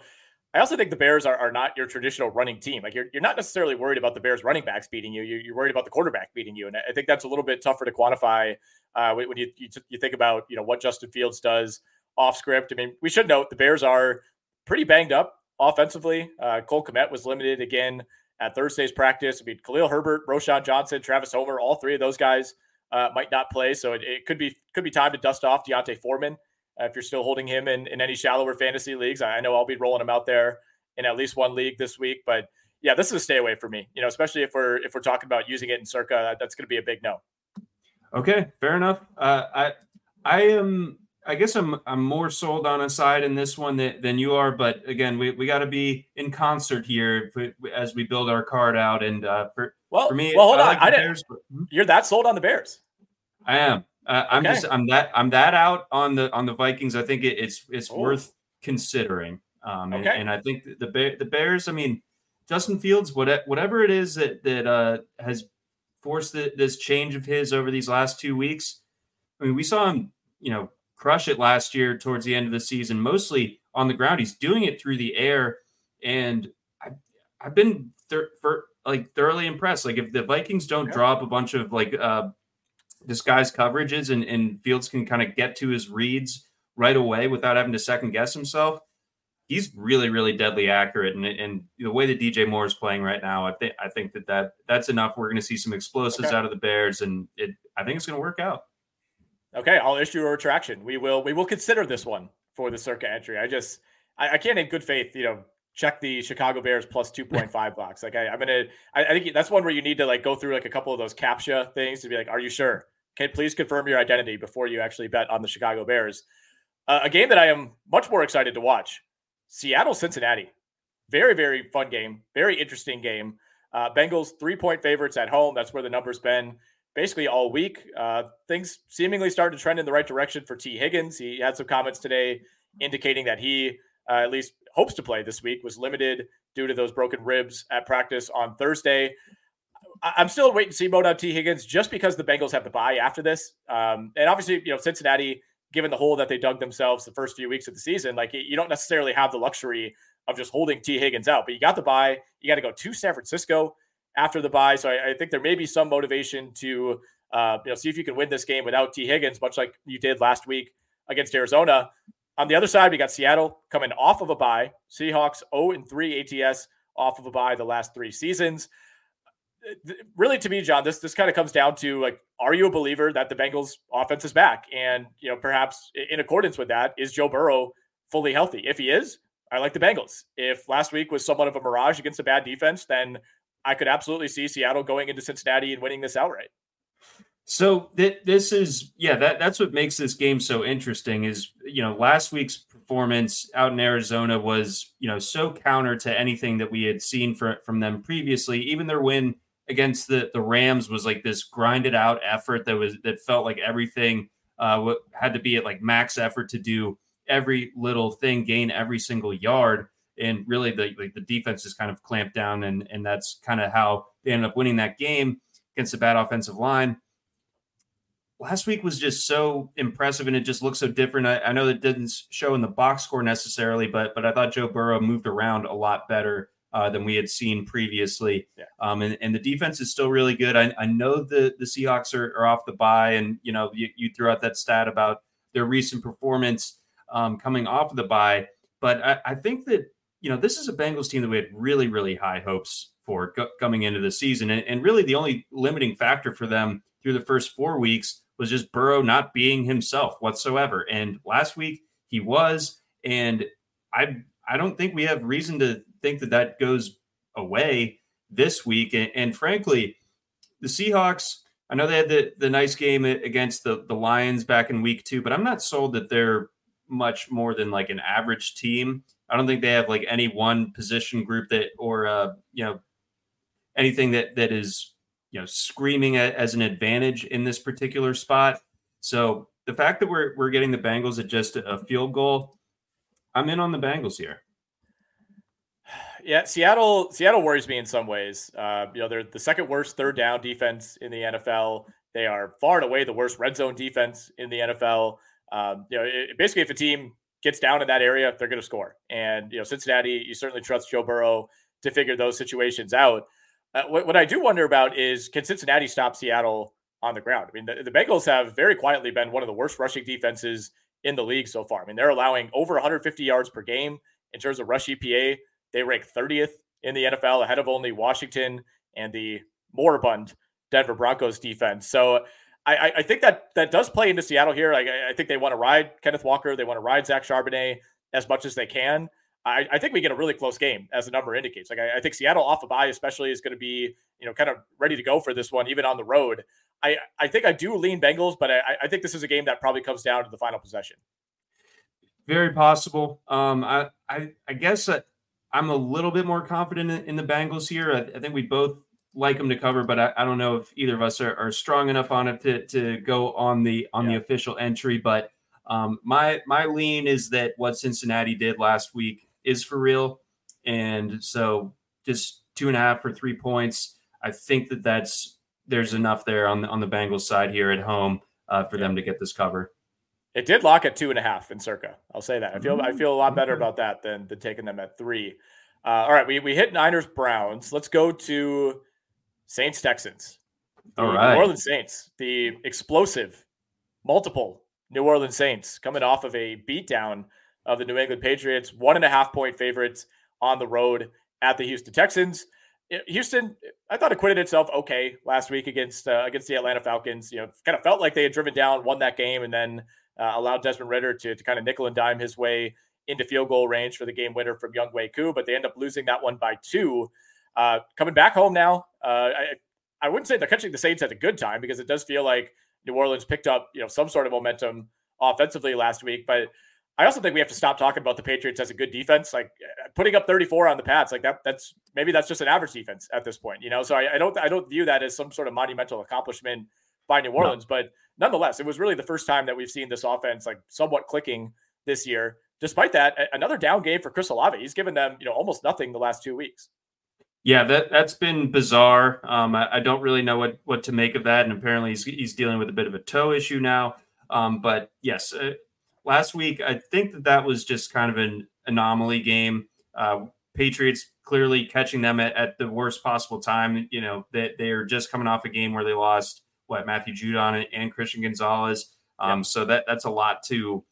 I also think the Bears are, are not your traditional running team. Like you're, you're not necessarily worried about the Bears running backs beating you. You're, you're worried about the quarterback beating you, and I think that's a little bit tougher to quantify uh, when you, you, you think about you know what Justin Fields does off script. I mean, we should note the Bears are pretty banged up offensively. Uh, Cole Kmet was limited again at Thursday's practice. I mean, Khalil Herbert, Roschon Johnson, Travis Homer, all three of those guys uh, might not play. So it, it, could be could be time to dust off D'Onta Foreman uh, if you're still holding him in, in any shallower fantasy leagues. I, I know I'll be rolling him out there in at least one league this week. But yeah, this is a stay away for me. You know, especially if we're if we're talking about using it in circa, that's going to be a big no. Okay, fair enough. Uh, I I am I guess I'm I'm more sold on a side in this one than, than you are, but again, we, we got to be in concert here as we build our card out. And uh, for well, for me, well, hold I like on, I didn't. Bears, but, hmm? You're that sold on the Bears? I am. Uh, I'm okay. just I'm that I'm that out on the on the Vikings. I think it, it's it's Ooh. worth considering. Um, okay. and, and, I think the the, the Bears. I mean, Justin Fields, what, whatever it is that that uh, has forced the, this change of his over these last two weeks. I mean, we saw him, you know, crush it last year towards the end of the season, mostly on the ground. He's doing it through the air, and I, I've been thir- for like thoroughly impressed. Like if the Vikings don't yeah. drop a bunch of like uh, disguised coverages and, and Fields can kind of get to his reads right away without having to second guess himself, he's really really deadly accurate. And, and the way that DJ Moore is playing right now, I think I think that, that that's enough. We're going to see some explosives okay. out of the Bears, and it I think it's going to work out. Okay, I'll issue a retraction. We will we will consider this one for the circa entry. I just I, I can't in good faith, you know, check the Chicago Bears plus 2.5 [LAUGHS] box. Like I, am gonna, I, I, think that's one where you need to like go through like a couple of those captcha things to be like, are you sure? Can please confirm your identity before you actually bet on the Chicago Bears. Uh, a game that I am much more excited to watch: Seattle Cincinnati. Very very fun game, very interesting game. Uh, Bengals three point favorites at home. That's where the number's been basically all week. Uh, things seemingly started to trend in the right direction for Tee Higgins. He had some comments today indicating that he uh, at least hopes to play this week, was limited due to those broken ribs at practice on Thursday. I'm still waiting to see mode on Tee Higgins just because the Bengals have the bye after this. Um, and obviously, you know, Cincinnati, given the hole that they dug themselves the first few weeks of the season, like you don't necessarily have the luxury of just holding Tee Higgins out, but you got the bye. You got to go to San Francisco after the bye. So I, I think there may be some motivation to, uh, you know, see if you can win this game without Tee Higgins, much like you did last week against Arizona. On the other side, we got Seattle coming off of a bye. Seahawks 0 and 3 ATS off of a bye the last three seasons. Really, to me, John, this this kind of comes down to like, are you a believer that the Bengals offense is back? And you know, perhaps in accordance with that, is Joe Burrow fully healthy? If he is, I like the Bengals. If last week was somewhat of a mirage against a bad defense, then I could absolutely see Seattle going into Cincinnati and winning this outright. So th- this is yeah that that's what makes this game so interesting is you know last week's performance out in Arizona was you know so counter to anything that we had seen for, from them previously even their win against the the Rams was like this grinded out effort that was that felt like everything uh, had to be at like max effort to do every little thing gain every single yard and really the like the defense just kind of clamped down and and that's kind of how they ended up winning that game against a bad offensive line last week was just so impressive and it just looked so different. I, I, know that didn't show in the box score necessarily, but but I thought Joe Burrow moved around a lot better uh, than we had seen previously. Yeah. Um, and, and the defense is still really good. I, I know the the Seahawks are, are off the bye, and you know you, you threw out that stat about their recent performance um, coming off of the bye, but I, I, think that you know this is a Bengals team that we had really really high hopes for coming into the season, and, and really the only limiting factor for them through the first four weeks was just Burrow not being himself whatsoever. And last week he was, and I I don't think we have reason to think that that goes away this week. And, and frankly, the Seahawks. I know they had the, the nice game against the, the Lions back in week two, but I'm not sold that they're much more than like an average team. I don't think they have like any one position group that or uh, you know anything that that is you know screaming as an advantage in this particular spot. So the fact that we're we're getting the Bengals at just a field goal, I'm in on the Bengals here. [SIGHS] Yeah, Seattle Seattle worries me in some ways. Uh, you know, they're the second worst third down defense in the NFL. They are far and away the worst red zone defense in the NFL. Um, you know, it, basically, if a team gets down in that area, they're going to score. And you know, Cincinnati, you certainly trust Joe Burrow to figure those situations out. Uh, what, what I do wonder about is can Cincinnati stop Seattle on the ground? I mean, the, the Bengals have very quietly been one of the worst rushing defenses in the league so far. I mean, they're allowing over 150 yards per game in terms of rush EPA. They rank 30th in the NFL, ahead of only Washington and the moribund Denver Broncos defense. So I, I think that that does play into Seattle here. I, I think they want to ride Kenneth Walker. They want to ride Zach Charbonnet as much as they can. I, I, think we get a really close game, as the number indicates. Like I, I think Seattle off a bye, especially, is going to be you know kind of ready to go for this one, even on the road. I I think I do lean Bengals, but I, I think this is a game that probably comes down to the final possession. Very possible. Um, I I, I guess I'm a little bit more confident in, in the Bengals here. I, I, think we both like them to cover, but I, I don't know if either of us are, are, strong enough on it to to go on the on yeah. the official entry. But um, my my lean is that what Cincinnati did last week is for real. And so just two and a half or three points. I think that that's there's enough there on the, on the Bengals side here at home uh, for yeah. them to get this cover. It did lock at two and a half in circa. I'll say that. I feel I feel a lot better about that than, than taking them at three. Uh, all right, we, we hit Niners Browns. Let's go to Saints Texans. All right. New Orleans Saints, the explosive, multiple New Orleans Saints coming off of a beatdown of the New England Patriots, one and a half point favorites on the road at the Houston Texans. Houston, I thought acquitted itself okay last week against uh, against the Atlanta Falcons. You know, kind of felt like they had driven down, won that game, and then uh, allowed Desmond Ridder to, to kind of nickel and dime his way into field goal range for the game winner from Younghoe Koo, but they end up losing that one by two. Uh, coming back home now, uh, I, I wouldn't say they're catching the Saints at a good time because it does feel like New Orleans picked up you know some sort of momentum offensively last week, but I also think we have to stop talking about the Patriots as a good defense. Like putting up 34 on the Pats, like that. That's maybe that's just an average defense at this point. You know, so I, I don't I don't view that as some sort of monumental accomplishment by New Orleans, no. but nonetheless, it was really the first time that we've seen this offense like somewhat clicking this year. Despite that, another down game for Chris Olave. He's given them you know almost nothing the last two weeks. Yeah, that that's been bizarre. Um, I, I, don't really know what what to make of that, and apparently he's he's dealing with a bit of a toe issue now. Um, but yes, uh, last week I think that that was just kind of an anomaly game. Uh, Patriots clearly catching them at, at, the worst possible time. You know that they, they are just coming off a game where they lost what Matthew Judon and, and Christian Gonzalez. Um, So that that's a lot to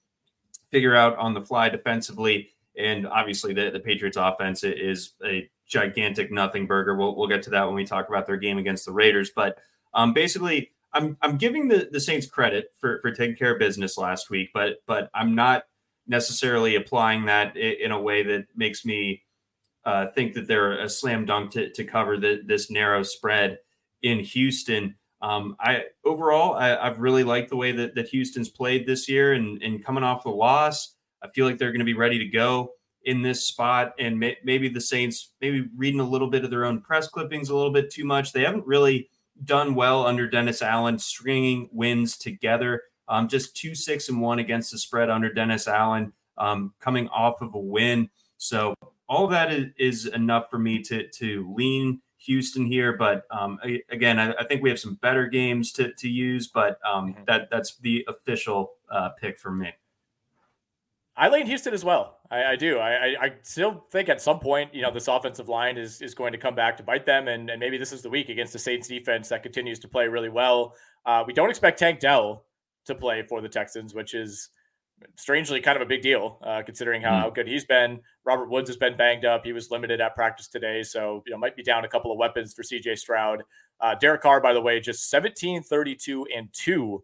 figure out on the fly defensively. And obviously, the, the Patriots offense is a gigantic nothing burger. We'll, we'll get to that when we talk about their game against the Raiders. But um, basically, I'm I'm giving the, the Saints credit for for taking care of business last week, but but I'm not necessarily applying that in a way that makes me uh, think that they're a slam dunk to, to cover the, this narrow spread in Houston. Um, I overall, I, have really liked the way that, that Houston's played this year, and, and coming off the loss, I feel like they're going to be ready to go in this spot. And may, maybe the Saints, maybe reading a little bit of their own press clippings a little bit too much. They haven't really done well under Dennis Allen, stringing wins together. Um, just two six and one against the spread under Dennis Allen, um, coming off of a win. So all of that is, is enough for me to to lean Houston here, but um, again, I, I, think we have some better games to, to use, but um, mm-hmm. that that's the official uh, pick for me. I lean Houston as well. I, I do. I, I, still think at some point, you know, this offensive line is is going to come back to bite them, and, and maybe this is the week against the Saints defense that continues to play really well. Uh, we don't expect Tank Dell to play for the Texans, which is strangely kind of a big deal uh, considering how, mm. how, good he's been. Robert Woods has been banged up. He was limited at practice today, so you know might be down a couple of weapons for CJ Stroud. Uh, Derek Carr, by the way, just 17, 32, and two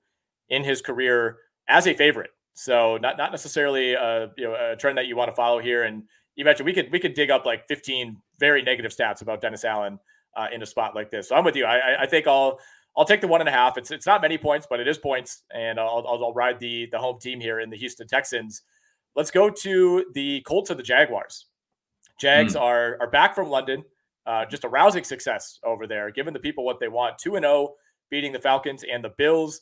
in his career as a favorite. So not not necessarily a, you know, a trend that you want to follow here. And you mentioned we could we could dig up like 15 very negative stats about Dennis Allen uh, in a spot like this. So I'm with you. I, I think I'll I'll take the one and a half. It's it's not many points, but it is points, and I'll, I'll, I'll ride the the home team here in the Houston Texans. Let's go to the Colts and the Jaguars. Jags mm. are are back from London. Uh, just a rousing success over there, giving the people what they want. Two and zero, oh, beating the Falcons and the Bills.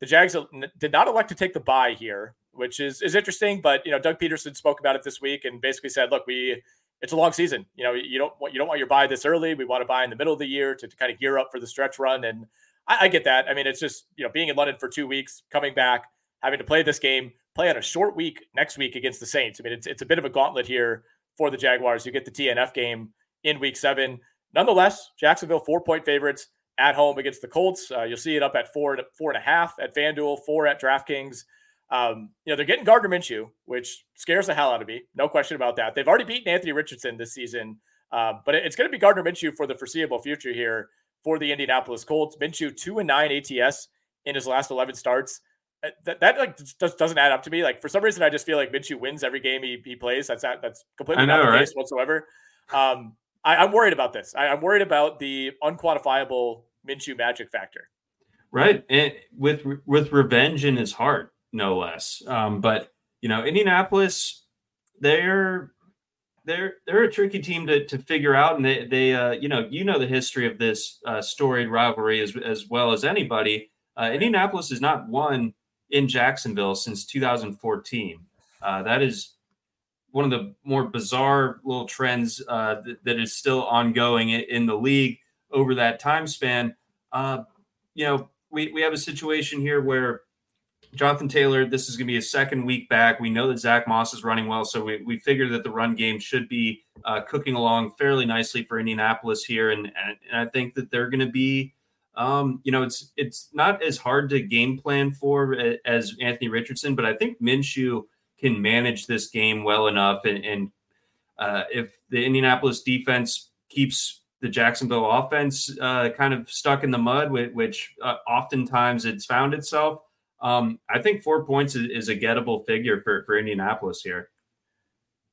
The Jags did not elect to take the bye here, which is is interesting. But you know, Doug Pederson spoke about it this week and basically said, "Look, we it's a long season. You know, you don't want you don't want your bye this early. We want to buy in the middle of the year to, to kind of gear up for the stretch run. And I, I, get that. I mean, it's just you know being in London for two weeks, coming back, having to play this game, play on a short week next week against the Saints. I mean, it's it's a bit of a gauntlet here for the Jaguars. You get the TNF game in Week Seven. Nonetheless, Jacksonville four point favorites at home against the Colts. Uh, you'll see it up at four four and a half at FanDuel, four at DraftKings. Um, you know, they're getting Gardner Minshew, which scares the hell out of me. No question about that. They've already beaten Anthony Richardson this season, uh, but it's going to be Gardner Minshew for the foreseeable future here for the Indianapolis Colts. Minshew two and nine ATS in his last eleven starts. Uh, that, that like just doesn't add up to me. Like for some reason, I just feel like Minshew wins every game he, he plays. That's that's completely know, not the right? case whatsoever. Um, I, am worried about this. I, am worried about the unquantifiable Minshew magic factor. Right, and with with revenge in his heart no less. Um, but you know, Indianapolis, they're they're they're a tricky team to, to figure out, and they they uh, you know you know the history of this uh, storied rivalry as as well as anybody. Uh, Indianapolis has not won in Jacksonville since 2014. Uh, that is one of the more bizarre little trends uh, that, that is still ongoing in, in, the league over that time span. Uh, you know, we, we have a situation here where Jonathan Taylor, this is going to be a second week back. We know that Zach Moss is running well, so we, we figure that the run game should be uh, cooking along fairly nicely for Indianapolis here, and and, and I think that they're going to be, um, you know, it's it's not as hard to game plan for as Anthony Richardson, but I think Minshew can manage this game well enough, and, and uh, if the Indianapolis defense keeps the Jacksonville offense uh, kind of stuck in the mud, which uh, oftentimes it's found itself um, I think four points is, is, a gettable figure for, for Indianapolis here.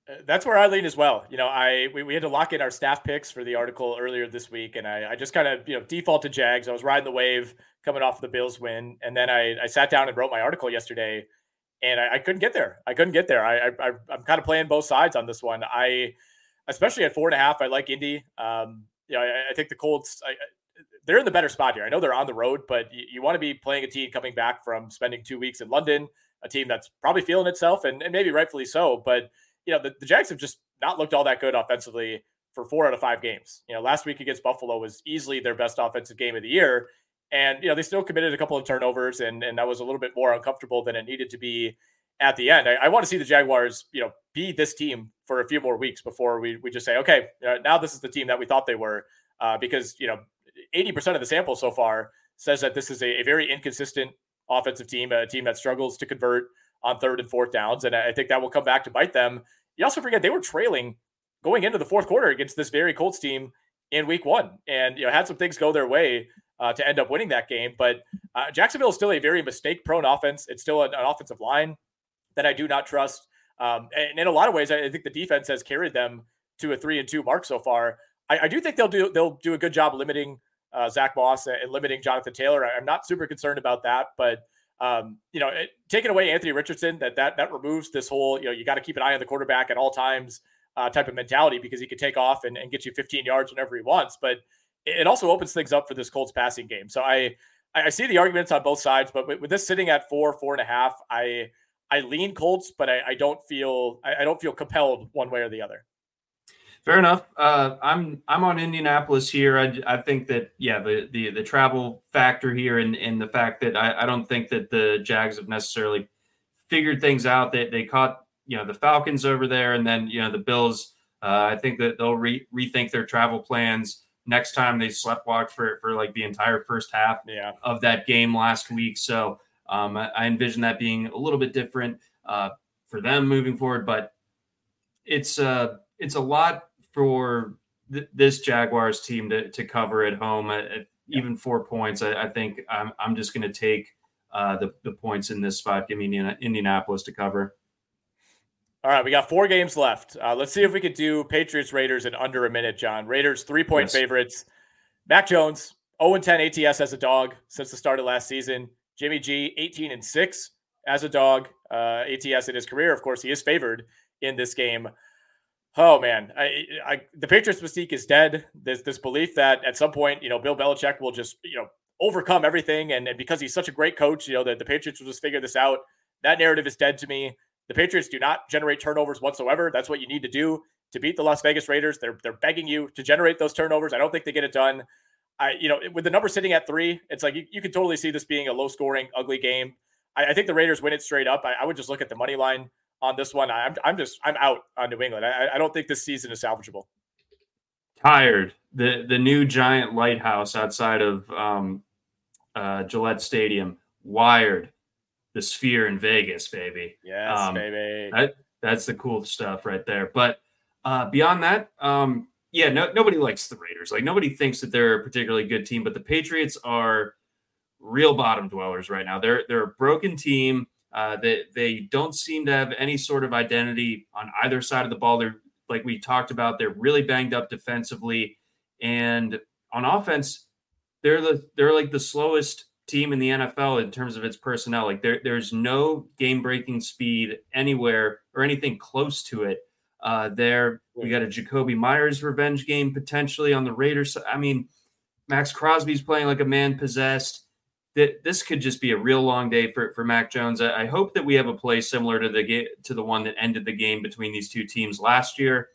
Uh, that's where I lean as well. You know, I we, we had to lock in our staff picks for the article earlier this week, and I, I just kind of you know default to Jags. I was riding the wave coming off the Bills win, and then I, I sat down and wrote my article yesterday, and I, I couldn't get there. I couldn't get there. I, I I'm kind of playing both sides on this one. I especially at four and a half, I like Indy. Um, you know, I, I think the Colts. I, they're in the better spot here. I know they're on the road, but you, you want to be playing a team coming back from spending two weeks in London, a team that's probably feeling itself, and, and maybe rightfully so, but you know, the, the Jags have just not looked all that good offensively for four out of five games. You know, last week against Buffalo was easily their best offensive game of the year. And, you know, they still committed a couple of turnovers and, and that was a little bit more uncomfortable than it needed to be at the end. I, I want to see the Jaguars, you know, be this team for a few more weeks before we, we just say, okay, uh, now this is the team that we thought they were. Uh, because, you know, 80% of the sample so far says that this is a, a very inconsistent offensive team, a team that struggles to convert on third and fourth downs. And I think that will come back to bite them. You also forget they were trailing going into the fourth quarter against this very Colts team in week one and you know had some things go their way uh, to end up winning that game. But uh, Jacksonville is still a very mistake prone offense. It's still an, an, offensive line that I do not trust. Um, and in a lot of ways, I think the defense has carried them to a three and two mark so far. I, I do think they'll do they'll do a good job limiting uh, Zach Moss and limiting Jonathan Taylor. I'm not super concerned about that, but um, you know, it, taking away Anthony Richardson, that that that removes this whole, you know, you got to keep an eye on the quarterback at all times uh, type of mentality because he could take off and, and get you 15 yards whenever he wants. But it also opens things up for this Colts passing game. So I I see the arguments on both sides, but with, with this sitting at four, four and a half, I I lean Colts, but I, I don't feel I, I don't feel compelled one way or the other. Fair enough. Uh, I'm I'm on Indianapolis here. I, I think that yeah, the, the the travel factor here and, and the fact that I, I don't think that the Jags have necessarily figured things out. That they, they caught you know the Falcons over there, and then you know the Bills. Uh, I think that they'll re- rethink their travel plans next time they sleptwalk for for like the entire first half yeah. of that game last week. So um, I, I, envision that being a little bit different uh, for them moving forward, but it's uh it's a lot for th- this Jaguars team to, to cover at home at, at yeah. even four points. I, I, think I'm, I'm just going to take uh, the, the points in this spot. Give me Indiana, Indianapolis to cover. All right, we got four games left. Uh, let's see if we could do Patriots Raiders in under a minute, John. Raiders three point yes. favorites. Mac Jones 0 10 ATS as a dog since the start of last season. Jimmy G 18 and 6 as a dog uh, ATS in his career. Of course, he is favored in this game. Oh man, I, I, the Patriots mystique is dead. There's this belief that at some point, you know, Bill Belichick will just, you know, overcome everything, and, and because he's such a great coach, you know, that the Patriots will just figure this out. That narrative is dead to me. The Patriots do not generate turnovers whatsoever. That's what you need to do to beat the Las Vegas Raiders. They're they're begging you to generate those turnovers. I don't think they get it done. I, you know, with the number sitting at three, it's like you, you can totally see this being a low scoring, ugly game. I, I think the Raiders win it straight up. I, I would just look at the money line on this one. I'm, I'm just I'm out on New England. I, I don't think this season is salvageable. Tired. The the new giant lighthouse outside of um, uh, Gillette Stadium. Wired. The Sphere in Vegas, baby. Yes, um, baby. That, that's the cool stuff right there. But uh, beyond that, um, yeah, no, nobody likes the Raiders. Like nobody thinks that they're a particularly good team, but the Patriots are real bottom dwellers right now. They're they're a broken team. Uh, they they don't seem to have any sort of identity on either side of the ball. They're like we talked about. They're really banged up defensively, and on offense, they're the they're like the slowest team in the NFL in terms of its personnel. Like there there's no game breaking speed anywhere or anything close to it. Uh, there we got a Jakobi Meyers revenge game potentially on the Raiders. I mean, Maxx Crosby's playing like a man possessed that this could just be a real long day for, for Mac Jones. I, I hope that we have a play similar to the to the one that ended the game between these two teams last year.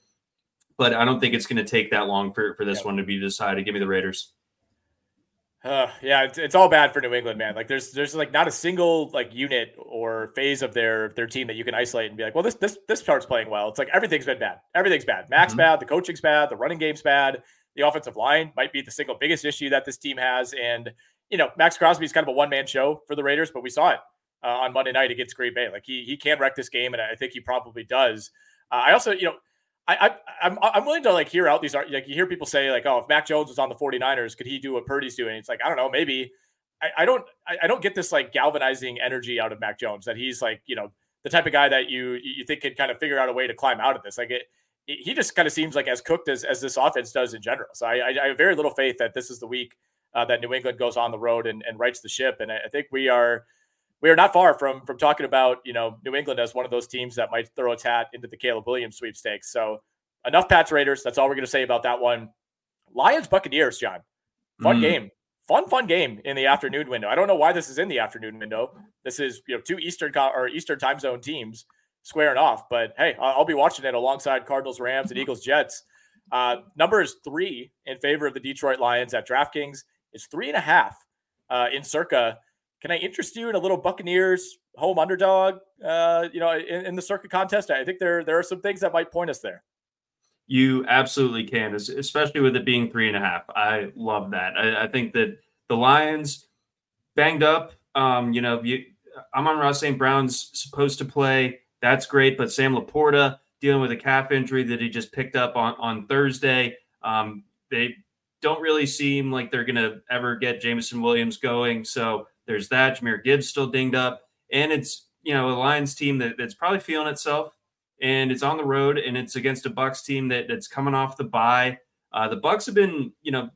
But I don't think it's going to take that long for, for this one to be decided. Give me the Raiders. Uh, yeah, it's, it's all bad for New England, man. Like there's there's like not a single like unit or phase of their their team that you can isolate and be like, well, this this this part's playing well. It's like everything's been bad. Everything's bad. Max mm-hmm. bad. The coaching's bad. The running game's bad. The offensive line might be the single biggest issue that this team has, and you know, Maxx Crosby is kind of a one man show for the Raiders, but we saw it uh, on Monday night against Green Bay. Like he he can wreck this game, and I think he probably does. Uh, I also, you know, I, I I'm I'm willing to like hear out these like you hear people say like, oh, if Mac Jones was on the 49ers, could he do what Purdy's doing? It's like I don't know, maybe. I, I don't I, I don't get this like galvanizing energy out of Mac Jones that he's like you know the type of guy that you you think could kind of figure out a way to climb out of this. Like it, he just kind of seems like as cooked as, as this offense does in general. So I, I have very little faith that this is the week uh, that New England goes on the road and, and rights the ship. And I, I think we are we are not far from from talking about you know New England as one of those teams that might throw its hat into the Caleb Williams sweepstakes. So enough Pats Raiders. That's all we're going to say about that one. Lions Buccaneers, John. Fun mm. game. Fun, fun game in the afternoon window. I don't know why this is in the afternoon window. This is you know two Eastern or Eastern time zone teams squaring off. But hey, I'll be watching it alongside Cardinals, Rams, and Eagles, Jets. Uh, number is three in favor of the Detroit Lions at DraftKings. It's three and a half uh, in circa. Can I interest you in a little Buccaneers home underdog? Uh, you know, in, in the Circa contest, I think there there are some things that might point us there. You absolutely can, especially with it being three and a half. I love that. I, I think that the Lions banged up. Um, you know, you, Amon-Ra St. Brown's supposed to play. That's great, but Sam LaPorta dealing with a calf injury that he just picked up on on Thursday. Um, they don't really seem like they're going to ever get Jameson Williams going. So there's that. Jahmyr Gibbs still dinged up, and it's you know a Lions team that, that's probably feeling itself, and it's on the road, and it's against a Bucks team that that's coming off the bye. Uh, the Bucks have been you know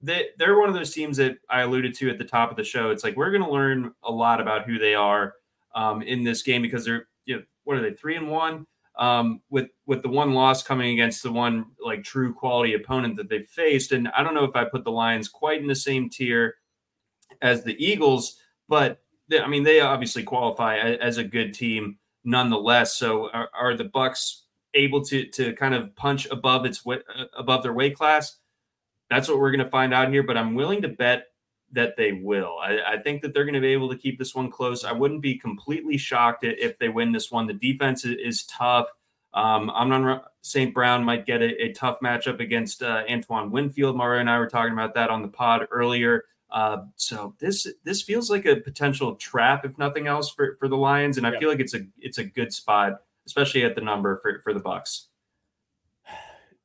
they they're one of those teams that I alluded to at the top of the show. It's like we're going to learn a lot about who they are um, in this game because they're you know what are they three and one um, with with the one loss coming against the one like true quality opponent that they faced. And I don't know if I put the Lions quite in the same tier as the Eagles, but they, I mean they obviously qualify as a good team nonetheless. So are, are the Bucks able to to kind of punch above its uh, above their weight class? That's what we're going to find out here. But I'm willing to bet that they will. I, I, think that they're going to be able to keep this one close. I wouldn't be completely shocked if they win this one. The defense is, is tough. Um, Amon St. Brown might get a, a, tough matchup against uh, Antoine Winfield. Mario and I were talking about that on the pod earlier. Uh, so this this feels like a potential trap, if nothing else, for, for the Lions, and I yeah. feel like it's a it's a good spot, especially at the number for, for the Bucks.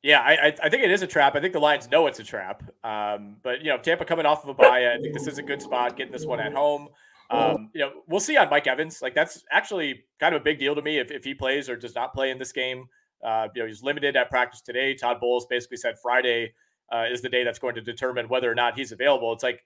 Yeah, I, I think it is a trap. I think the Lions know it's a trap. Um, but you know, Tampa coming off of a bye, I think this is a good spot getting this one at home. Um, you know, we'll see on Mike Evans. Like that's actually kind of a big deal to me if, if he plays or does not play in this game. Uh, you know, he's limited at practice today. Todd Bowles basically said Friday uh, is the day that's going to determine whether or not he's available. It's like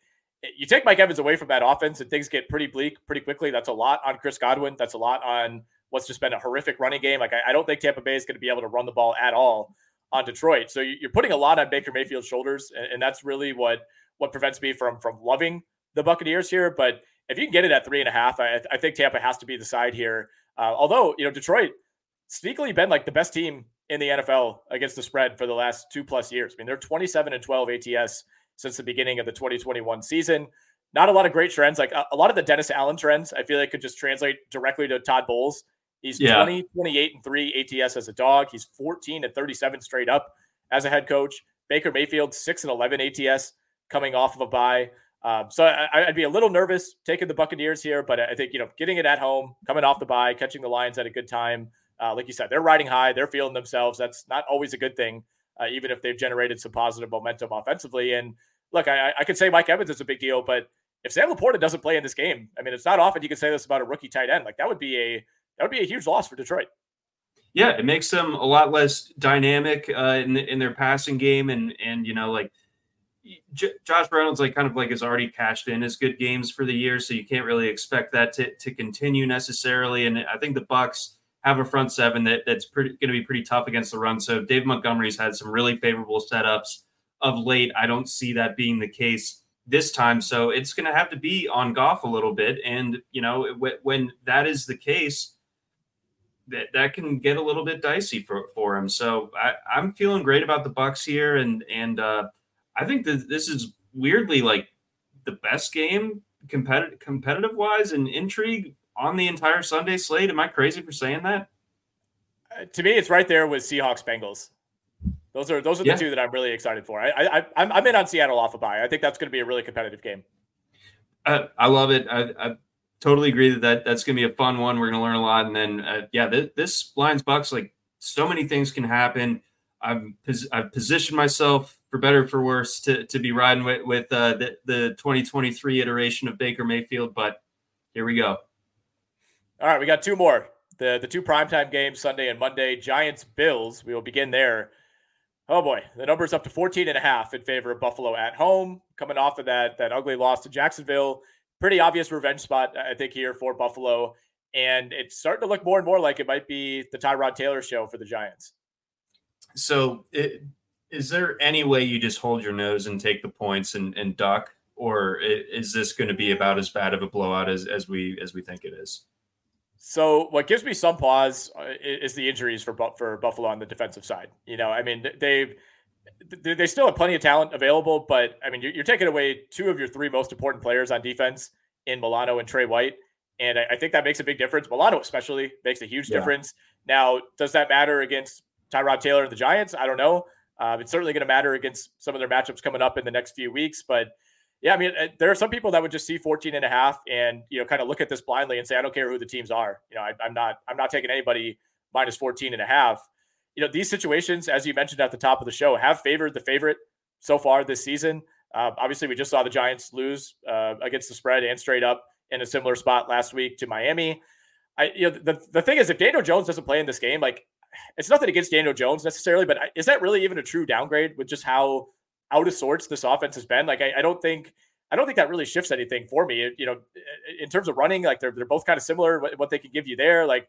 you take Mike Evans away from that offense and things get pretty bleak pretty quickly. That's a lot on Chris Godwin. That's a lot on what's just been a horrific running game. Like I, I don't think Tampa Bay is going to be able to run the ball at all on Detroit. So you're putting a lot on Baker Mayfield's shoulders, and, that's really what what prevents me from from loving the Buccaneers here. But if you can get it at three and a half, I, I think Tampa has to be the side here. Uh, although you know Detroit sneakily been like the best team in the NFL against the spread for the last two plus years. I mean they're 27 and 12 ATS since the beginning of the 2021 season. Not a lot of great trends. Like a, a lot of the Dennis Allen trends, I feel like could just translate directly to Todd Bowles He's yeah. 20, 28, and 3 ATS as a dog. He's 14 and 37 straight up as a head coach. Baker Mayfield, 6 and 11 ATS coming off of a bye. Um, so I, would be a little nervous taking the Buccaneers here, but I think, you know, getting it at home, coming off the bye, catching the Lions at a good time. Uh, like you said, they're riding high, they're feeling themselves. That's not always a good thing, uh, even if they've generated some positive momentum offensively. And look, I, I could say Mike Evans is a big deal, but if Sam LaPorta doesn't play in this game, I mean, it's not often you can say this about a rookie tight end. Like that would be a that would be a huge loss for Detroit. Yeah, it makes them a lot less dynamic uh, in in their passing game, and and you know like J- Josh Reynolds like kind of like has already cashed in his good games for the year, so you can't really expect that to to continue necessarily. And I think the Bucks have a front seven that that's going to be pretty tough against the run. So Dave Montgomery's had some really favorable setups of late. I don't see that being the case this time. So it's going to have to be on Goff a little bit. And, you know, when that is the case, that that can get a little bit dicey for, for him. So I, I'm feeling great about the Bucks here, and and uh, I think that this is weirdly like the best game competitive competitive wise and intrigue on the entire Sunday slate. Am I crazy for saying that? Uh, to me, it's right there with Seahawks Bengals. Those are those are the yeah. two that I'm really excited for. I, I I'm, I'm in on Seattle off a bye. I think that's going to be a really competitive game. Uh, I love it. I, I totally agree that, that that's going to be a fun one. We're going to learn a lot. And then, uh, yeah, th- this Lions Bucks, like so many things can happen. I'm pos- I've positioned myself for better for worse to, to be riding with, with uh, the, the 2023 iteration of Baker Mayfield. But here we go. All right, we got two more. The the two primetime games Sunday and Monday. Giants Bills. We will begin there. Oh boy, the number's up to 14 and a half in favor of Buffalo at home, coming off of that that ugly loss to Jacksonville. Pretty obvious revenge spot, I think, here for Buffalo. And it's starting to look more and more like it might be the Tyrod Taylor show for the Giants. So, it, is there any way you just hold your nose and take the points and, and duck, or is this going to be about as bad of a blowout as, as we as we think it is? So what gives me some pause uh, is the injuries for for Buffalo on the defensive side. You know, I mean they've they still have plenty of talent available, but I mean you're, taking away two of your three most important players on defense in Milano and Trey White, and I, think that makes a big difference. Milano especially makes a huge yeah. difference. Now, does that matter against Tyrod Taylor and the Giants? I don't know. Um, it's certainly going to matter against some of their matchups coming up in the next few weeks, but yeah, I mean, uh, there are some people that would just see 14 and a half and, you know, kind of look at this blindly and say, I don't care who the teams are. You know, I, am not, I'm not taking anybody minus 14 and a half. You know, these situations, as you mentioned at the top of the show, have favored the favorite so far this season. Uh, obviously, we just saw the Giants lose uh, against the spread and straight up in a similar spot last week to Miami. I, you know, the, the thing is, if Daniel Jones doesn't play in this game, like it's nothing against Daniel Jones necessarily, but is that really even a true downgrade with just how out of sorts this offense has been. Like I, I don't think I don't think that really shifts anything for me. You know, in terms of running, like they're they're both kind of similar. What, what they can give you there, like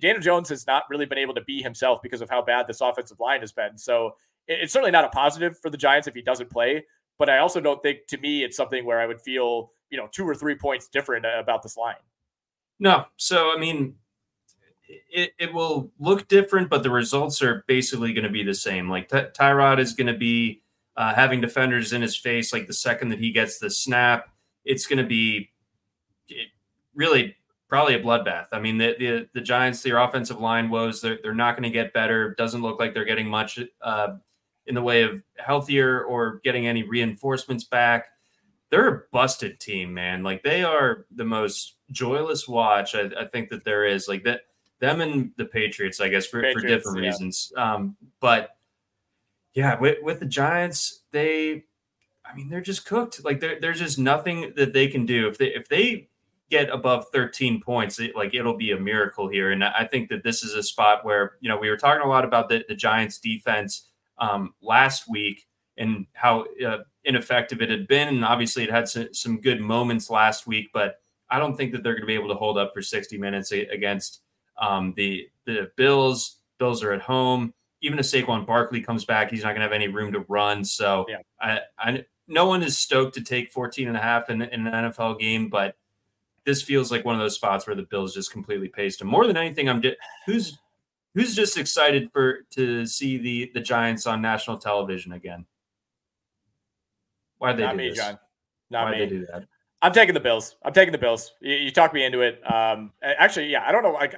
Daniel Jones has not really been able to be himself because of how bad this offensive line has been. So it, it's certainly not a positive for the Giants if he doesn't play. But I also don't think, to me, it's something where I would feel you know two or three points different uh, about this line. No, so I mean, it, it will look different, but the results are basically going to be the same. Like Ty- Tyrod is going to be uh, having defenders in his face like the second that he gets the snap. It's going to be really probably a bloodbath. I mean, the, the, the Giants, their offensive line woes, they're, they're not going to get better. Doesn't look like they're getting much uh, in the way of healthier or getting any reinforcements back. They're a busted team, man. Like they are the most joyless watch I, I think that there is. Like that, them and the Patriots, I guess, for, Patriots, for different yeah. reasons. Um, but yeah, with, with the Giants, they, I mean, they're just cooked. Like there, there's just nothing that they can do. If they if they get above 13 points, it, like it'll be a miracle here. And I think that this is a spot where you know we were talking a lot about the, the Giants defense um, last week and how uh, ineffective it had been, and obviously it had some, some good moments last week, but I don't think that they're going to be able to hold up for 60 minutes against um, the the Bills. Bills are at home even if Saquon Barkley comes back, he's not going to have any room to run. So yeah. I, I, no one is stoked to take 14 and a half in, in, an NFL game, but this feels like one of those spots where the Bills just completely paced him. More than anything, I'm di- who's who's just excited for to see the the Giants on national television again. Why they Not do me, this? John. Not Why they do that? I'm taking the Bills. I'm taking the Bills. You, you talked me into it. Um, actually, yeah, I don't know. Like,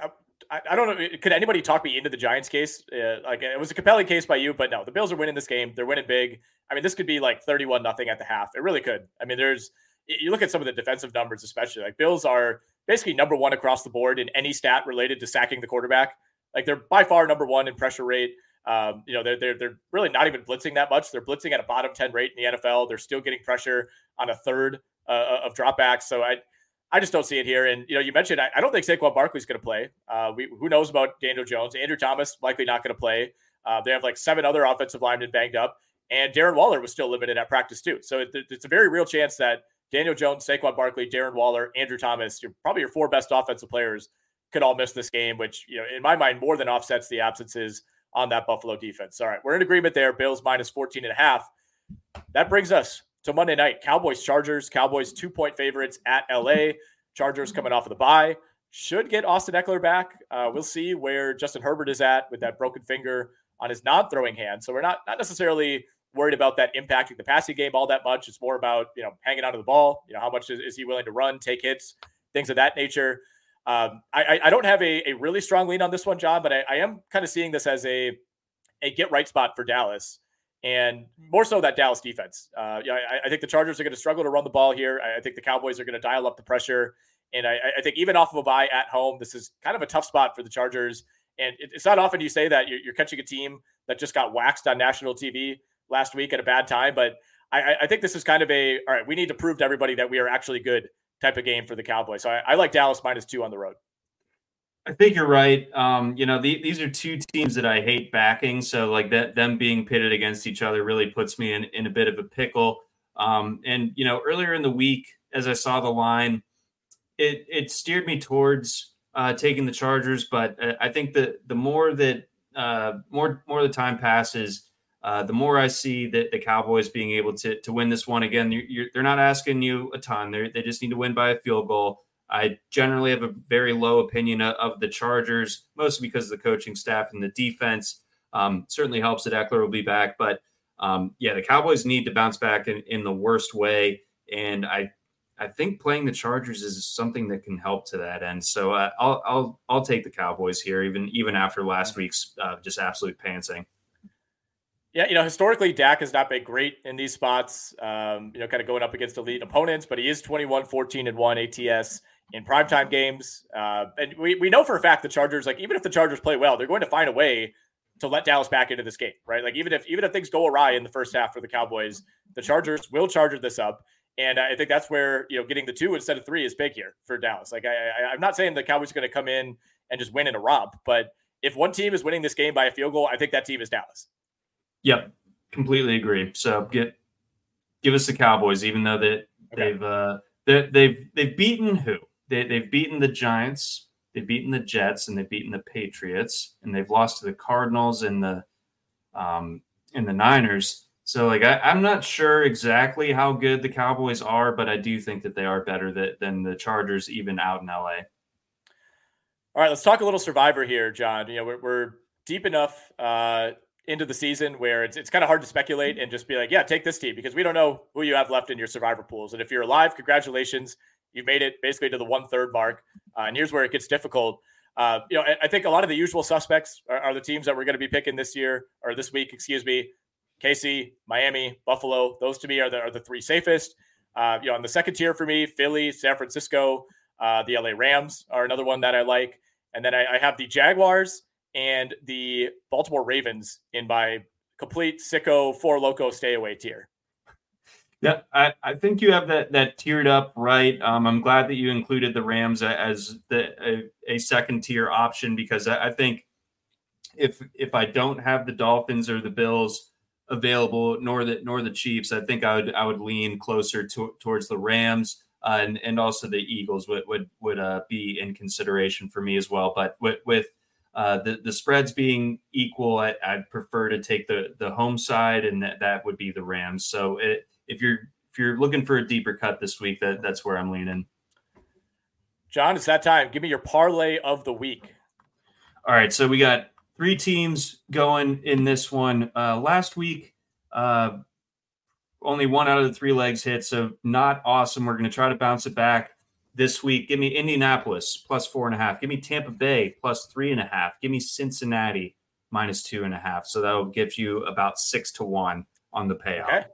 I, I, don't know. Could anybody talk me into the Giants case? Uh, like it was a compelling case by you, but no, the Bills are winning this game. They're winning big. I mean, this could be like 31 nothing at the half. It really could. I mean, there's you look at some of the defensive numbers, especially like Bills are basically number one across the board in any stat related to sacking the quarterback. Like they're by far number one in pressure rate. Um, you know, they're, they're they're really not even blitzing that much. They're blitzing at a bottom 10 rate in the NFL. They're still getting pressure on a third uh, of dropbacks. So I I just don't see it here. And you know, you mentioned I, I don't think Saquon Barkley's going to play. Uh, we who knows about Daniel Jones? Andrew Thomas likely not going to play. Uh, they have like seven other offensive linemen banged up, and Darren Waller was still limited at practice too. So it, it's a very real chance that Daniel Jones, Saquon Barkley, Darren Waller, Andrew Thomas, you're probably your four best offensive players could all miss this game, which you know in my mind more than offsets the absences on that Buffalo defense. All right, we're in agreement there. Bills minus 14 and a half. That brings us so Monday night, Cowboys Chargers. Cowboys two point favorites at LA. Chargers coming off of the bye should get Austin Ekeler back. Uh, we'll see where Justin Herbert is at with that broken finger on his non-throwing hand. So we're not not necessarily worried about that impacting the passing game all that much. It's more about you know hanging onto the ball. You know how much is, is he willing to run, take hits, things of that nature. Um, I, I don't have a, a really strong lean on this one, John, but I, I am kind of seeing this as a a get right spot for Dallas and more so that Dallas defense. Uh, yeah, I, I, think the Chargers are going to struggle to run the ball here. I, I think the Cowboys are going to dial up the pressure, and I, I, think even off of a bye at home, this is kind of a tough spot for the Chargers. And it, it's not often you say that you're, you're, catching a team that just got waxed on national TV last week at a bad time, but I, think this is kind of a all right. We need to prove to everybody that we are actually good type of game for the Cowboys. So I, like Dallas minus two on the road. I think you're right. Um, you know, the, these are two teams that I hate backing. So like that, them being pitted against each other really puts me in, in a bit of a pickle. Um, and you know, earlier in the week, as I saw the line, it it steered me towards uh, taking the Chargers. But uh, I think that the more that uh, more more the time passes, uh, the more I see that the Cowboys being able to to win this one again. You're, you're, they're not asking you a ton. They they just need to win by a field goal. I generally have a very low opinion of, the Chargers, mostly because of the coaching staff and the defense. Um, certainly helps that Ekeler will be back, but um, yeah, the Cowboys need to bounce back in, in the worst way, and I I think playing the Chargers is something that can help to that end. So uh, I'll I'll I'll take the Cowboys here, even even after last week's uh, just absolute pantsing. Yeah, you know, historically, Dak has not been great in these spots, um, you know, kind of going up against elite opponents, but he is 21, 14, and 1 ATS in primetime games. Uh, and we, we know for a fact the Chargers, like, even if the Chargers play well, they're going to find a way to let Dallas back into this game, right? Like, even if even if things go awry in the first half for the Cowboys, the Chargers will charger this up. And I think that's where you know getting the two instead of three is big here for Dallas. Like I, I am not saying the Cowboys are going to come in and just win in a romp, but if one team is winning this game by a field goal, I think that team is Dallas. Yep, completely agree. So get give us the Cowboys, even though that okay. they've uh, they, they've they've beaten who they, they've beaten the Giants, they've beaten the Jets, and they've beaten the Patriots, and they've lost to the Cardinals and the um and the Niners. So like I, am not sure exactly how good the Cowboys are, but I do think that they are better that, than the Chargers even out in LA. All right, let's talk a little Survivor here, John. You know we're, we're deep enough uh, into the season where it's it's kind of hard to speculate and just be like, yeah, take this team because we don't know who you have left in your Survivor pools. And if you're alive, congratulations, you've made it basically to the one third mark. Uh, and here's where it gets difficult. Uh, you know, I, I, think a lot of the usual suspects are, are the teams that we're going to be picking this year or this week, excuse me. KC, Miami, Buffalo. Those to me are the, are the three safest. Uh, you know, on the second tier for me, Philly, San Francisco, uh, the LA Rams are another one that I like. And then I, I, have the Jaguars and the Baltimore Ravens in my complete sicko four loco stay away tier. Yeah, I, I think you have that that tiered up right. Um, I'm glad that you included the Rams as the a, a second tier option because I, I think if if I don't have the Dolphins or the Bills, available, nor the nor the Chiefs. I think I would I would lean closer to, towards the Rams. Uh, and and also the Eagles would would would uh, be in consideration for me as well. But with, with uh, the the spreads being equal, I, would prefer to take the the home side, and that, that would be the Rams. So it, if you're if you're looking for a deeper cut this week, that that's where I'm leaning. John, it's that time. Give me your parlay of the week. All right, so we got three teams going in this one. Uh, last week, uh, only one out of the three legs hit, so not awesome. We're going to try to bounce it back this week. Give me Indianapolis plus four and a half. Give me Tampa Bay plus three and a half. Give me Cincinnati minus two and a half. So that'll give you about six to one on the payout. Okay.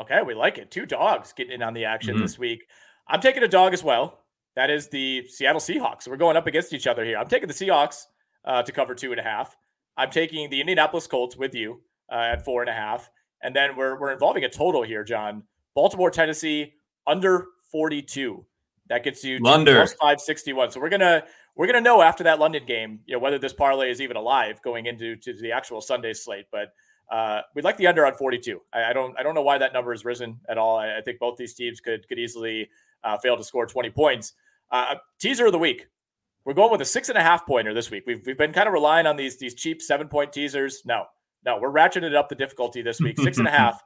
Okay, we like it. Two dogs getting in on the action mm-hmm. this week. I'm taking a dog as well. That is the Seattle Seahawks. We're going up against each other here. I'm taking the Seahawks uh, to cover two and a half. I'm taking the Indianapolis Colts with you uh, at four and a half. And then we're, we're involving a total here, John. Baltimore, Tennessee, under 42. That gets you London. plus 561. So we're gonna we're gonna know after that London game, you know, whether this parlay is even alive going into to the actual Sunday slate. But uh, we'd like the under on 42. I, I, don't I don't know why that number has risen at all. I, I think both these teams could could easily uh, fail to score 20 points. Uh, teaser of the week. We're going with a six and a half pointer this week. We've, we've been kind of relying on these these cheap seven point teasers. No, no, we're ratcheting up the difficulty this week. Six and a [LAUGHS] half.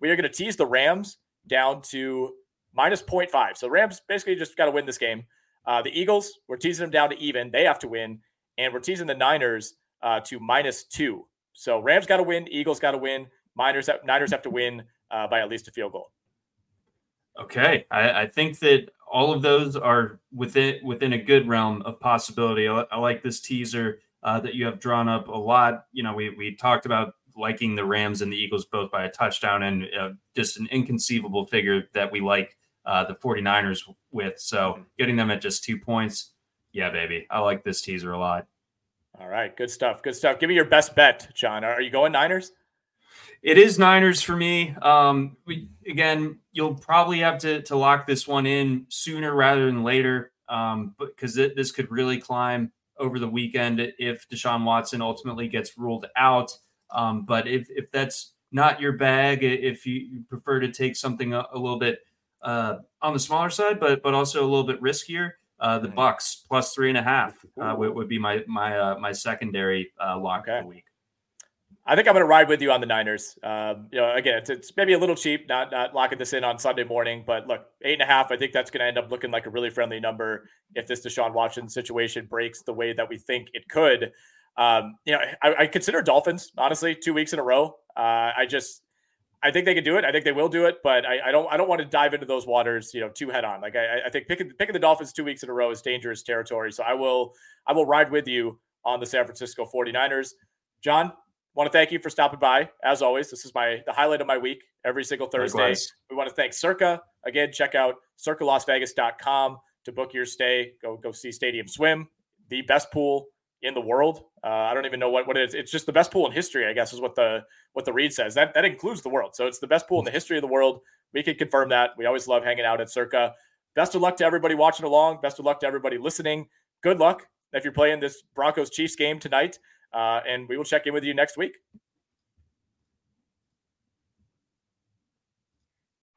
We are going to tease the Rams down to minus 0.5. So Rams basically just got to win this game. Uh, the Eagles, we're teasing them down to even. They have to win. And we're teasing the Niners uh, to minus two. So Rams got to win. Eagles got to win. Niners, Niners have to win uh, by at least a field goal. Okay, I, I, think that all of those are within within a good realm of possibility. I, I like this teaser uh, that you have drawn up a lot. You know, we we talked about liking the Rams and the Eagles both by a touchdown, and uh, just an inconceivable figure that we like uh, the 49ers with. So getting them at just two points, yeah, baby, I like this teaser a lot. All right, good stuff. Good stuff. Give me your best bet, John. Are you going Niners? it is Niners for me. Um, we, again, you'll probably have to to lock this one in sooner rather than later, um, because this could really climb over the weekend if Deshaun Watson ultimately gets ruled out. Um, but if if that's not your bag, if you prefer to take something a, a little bit uh, on the smaller side, but but also a little bit riskier, uh, the. Bucks plus three and a half uh, would, would, be my my uh, my secondary uh, lock okay. of the week. I think I'm going to ride with you on the Niners. Um, you know, again, it's, it's, maybe a little cheap, not not locking this in on Sunday morning, but look, eight and a half. I think that's going to end up looking like a really friendly number if this Deshaun Watson situation breaks the way that we think it could. Um, you know, I, I, consider Dolphins honestly two weeks in a row. Uh, I just I think they can do it. I think they will do it, but I, I, don't I don't want to dive into those waters, you know, too head on. Like I, I think picking picking the Dolphins two weeks in a row is dangerous territory. So I will I will ride with you on the San Francisco 49ers. John, want to thank you for stopping by. As always, this is my the highlight of my week every single Thursday. Likewise. We want to thank Circa. Again, check out circalasvegas.com to book your stay. Go go see Stadium Swim, the best pool in the world. Uh, I don't even know what, what it is. It's just the best pool in history, I guess, is what the what the read says. That that includes the world. So it's the best pool in the history of the world. We can confirm that. We always love hanging out at Circa. Best of luck to everybody watching along. Best of luck to everybody listening. Good luck if you're playing this Broncos Chiefs game tonight. Uh, and we will check in with you next week.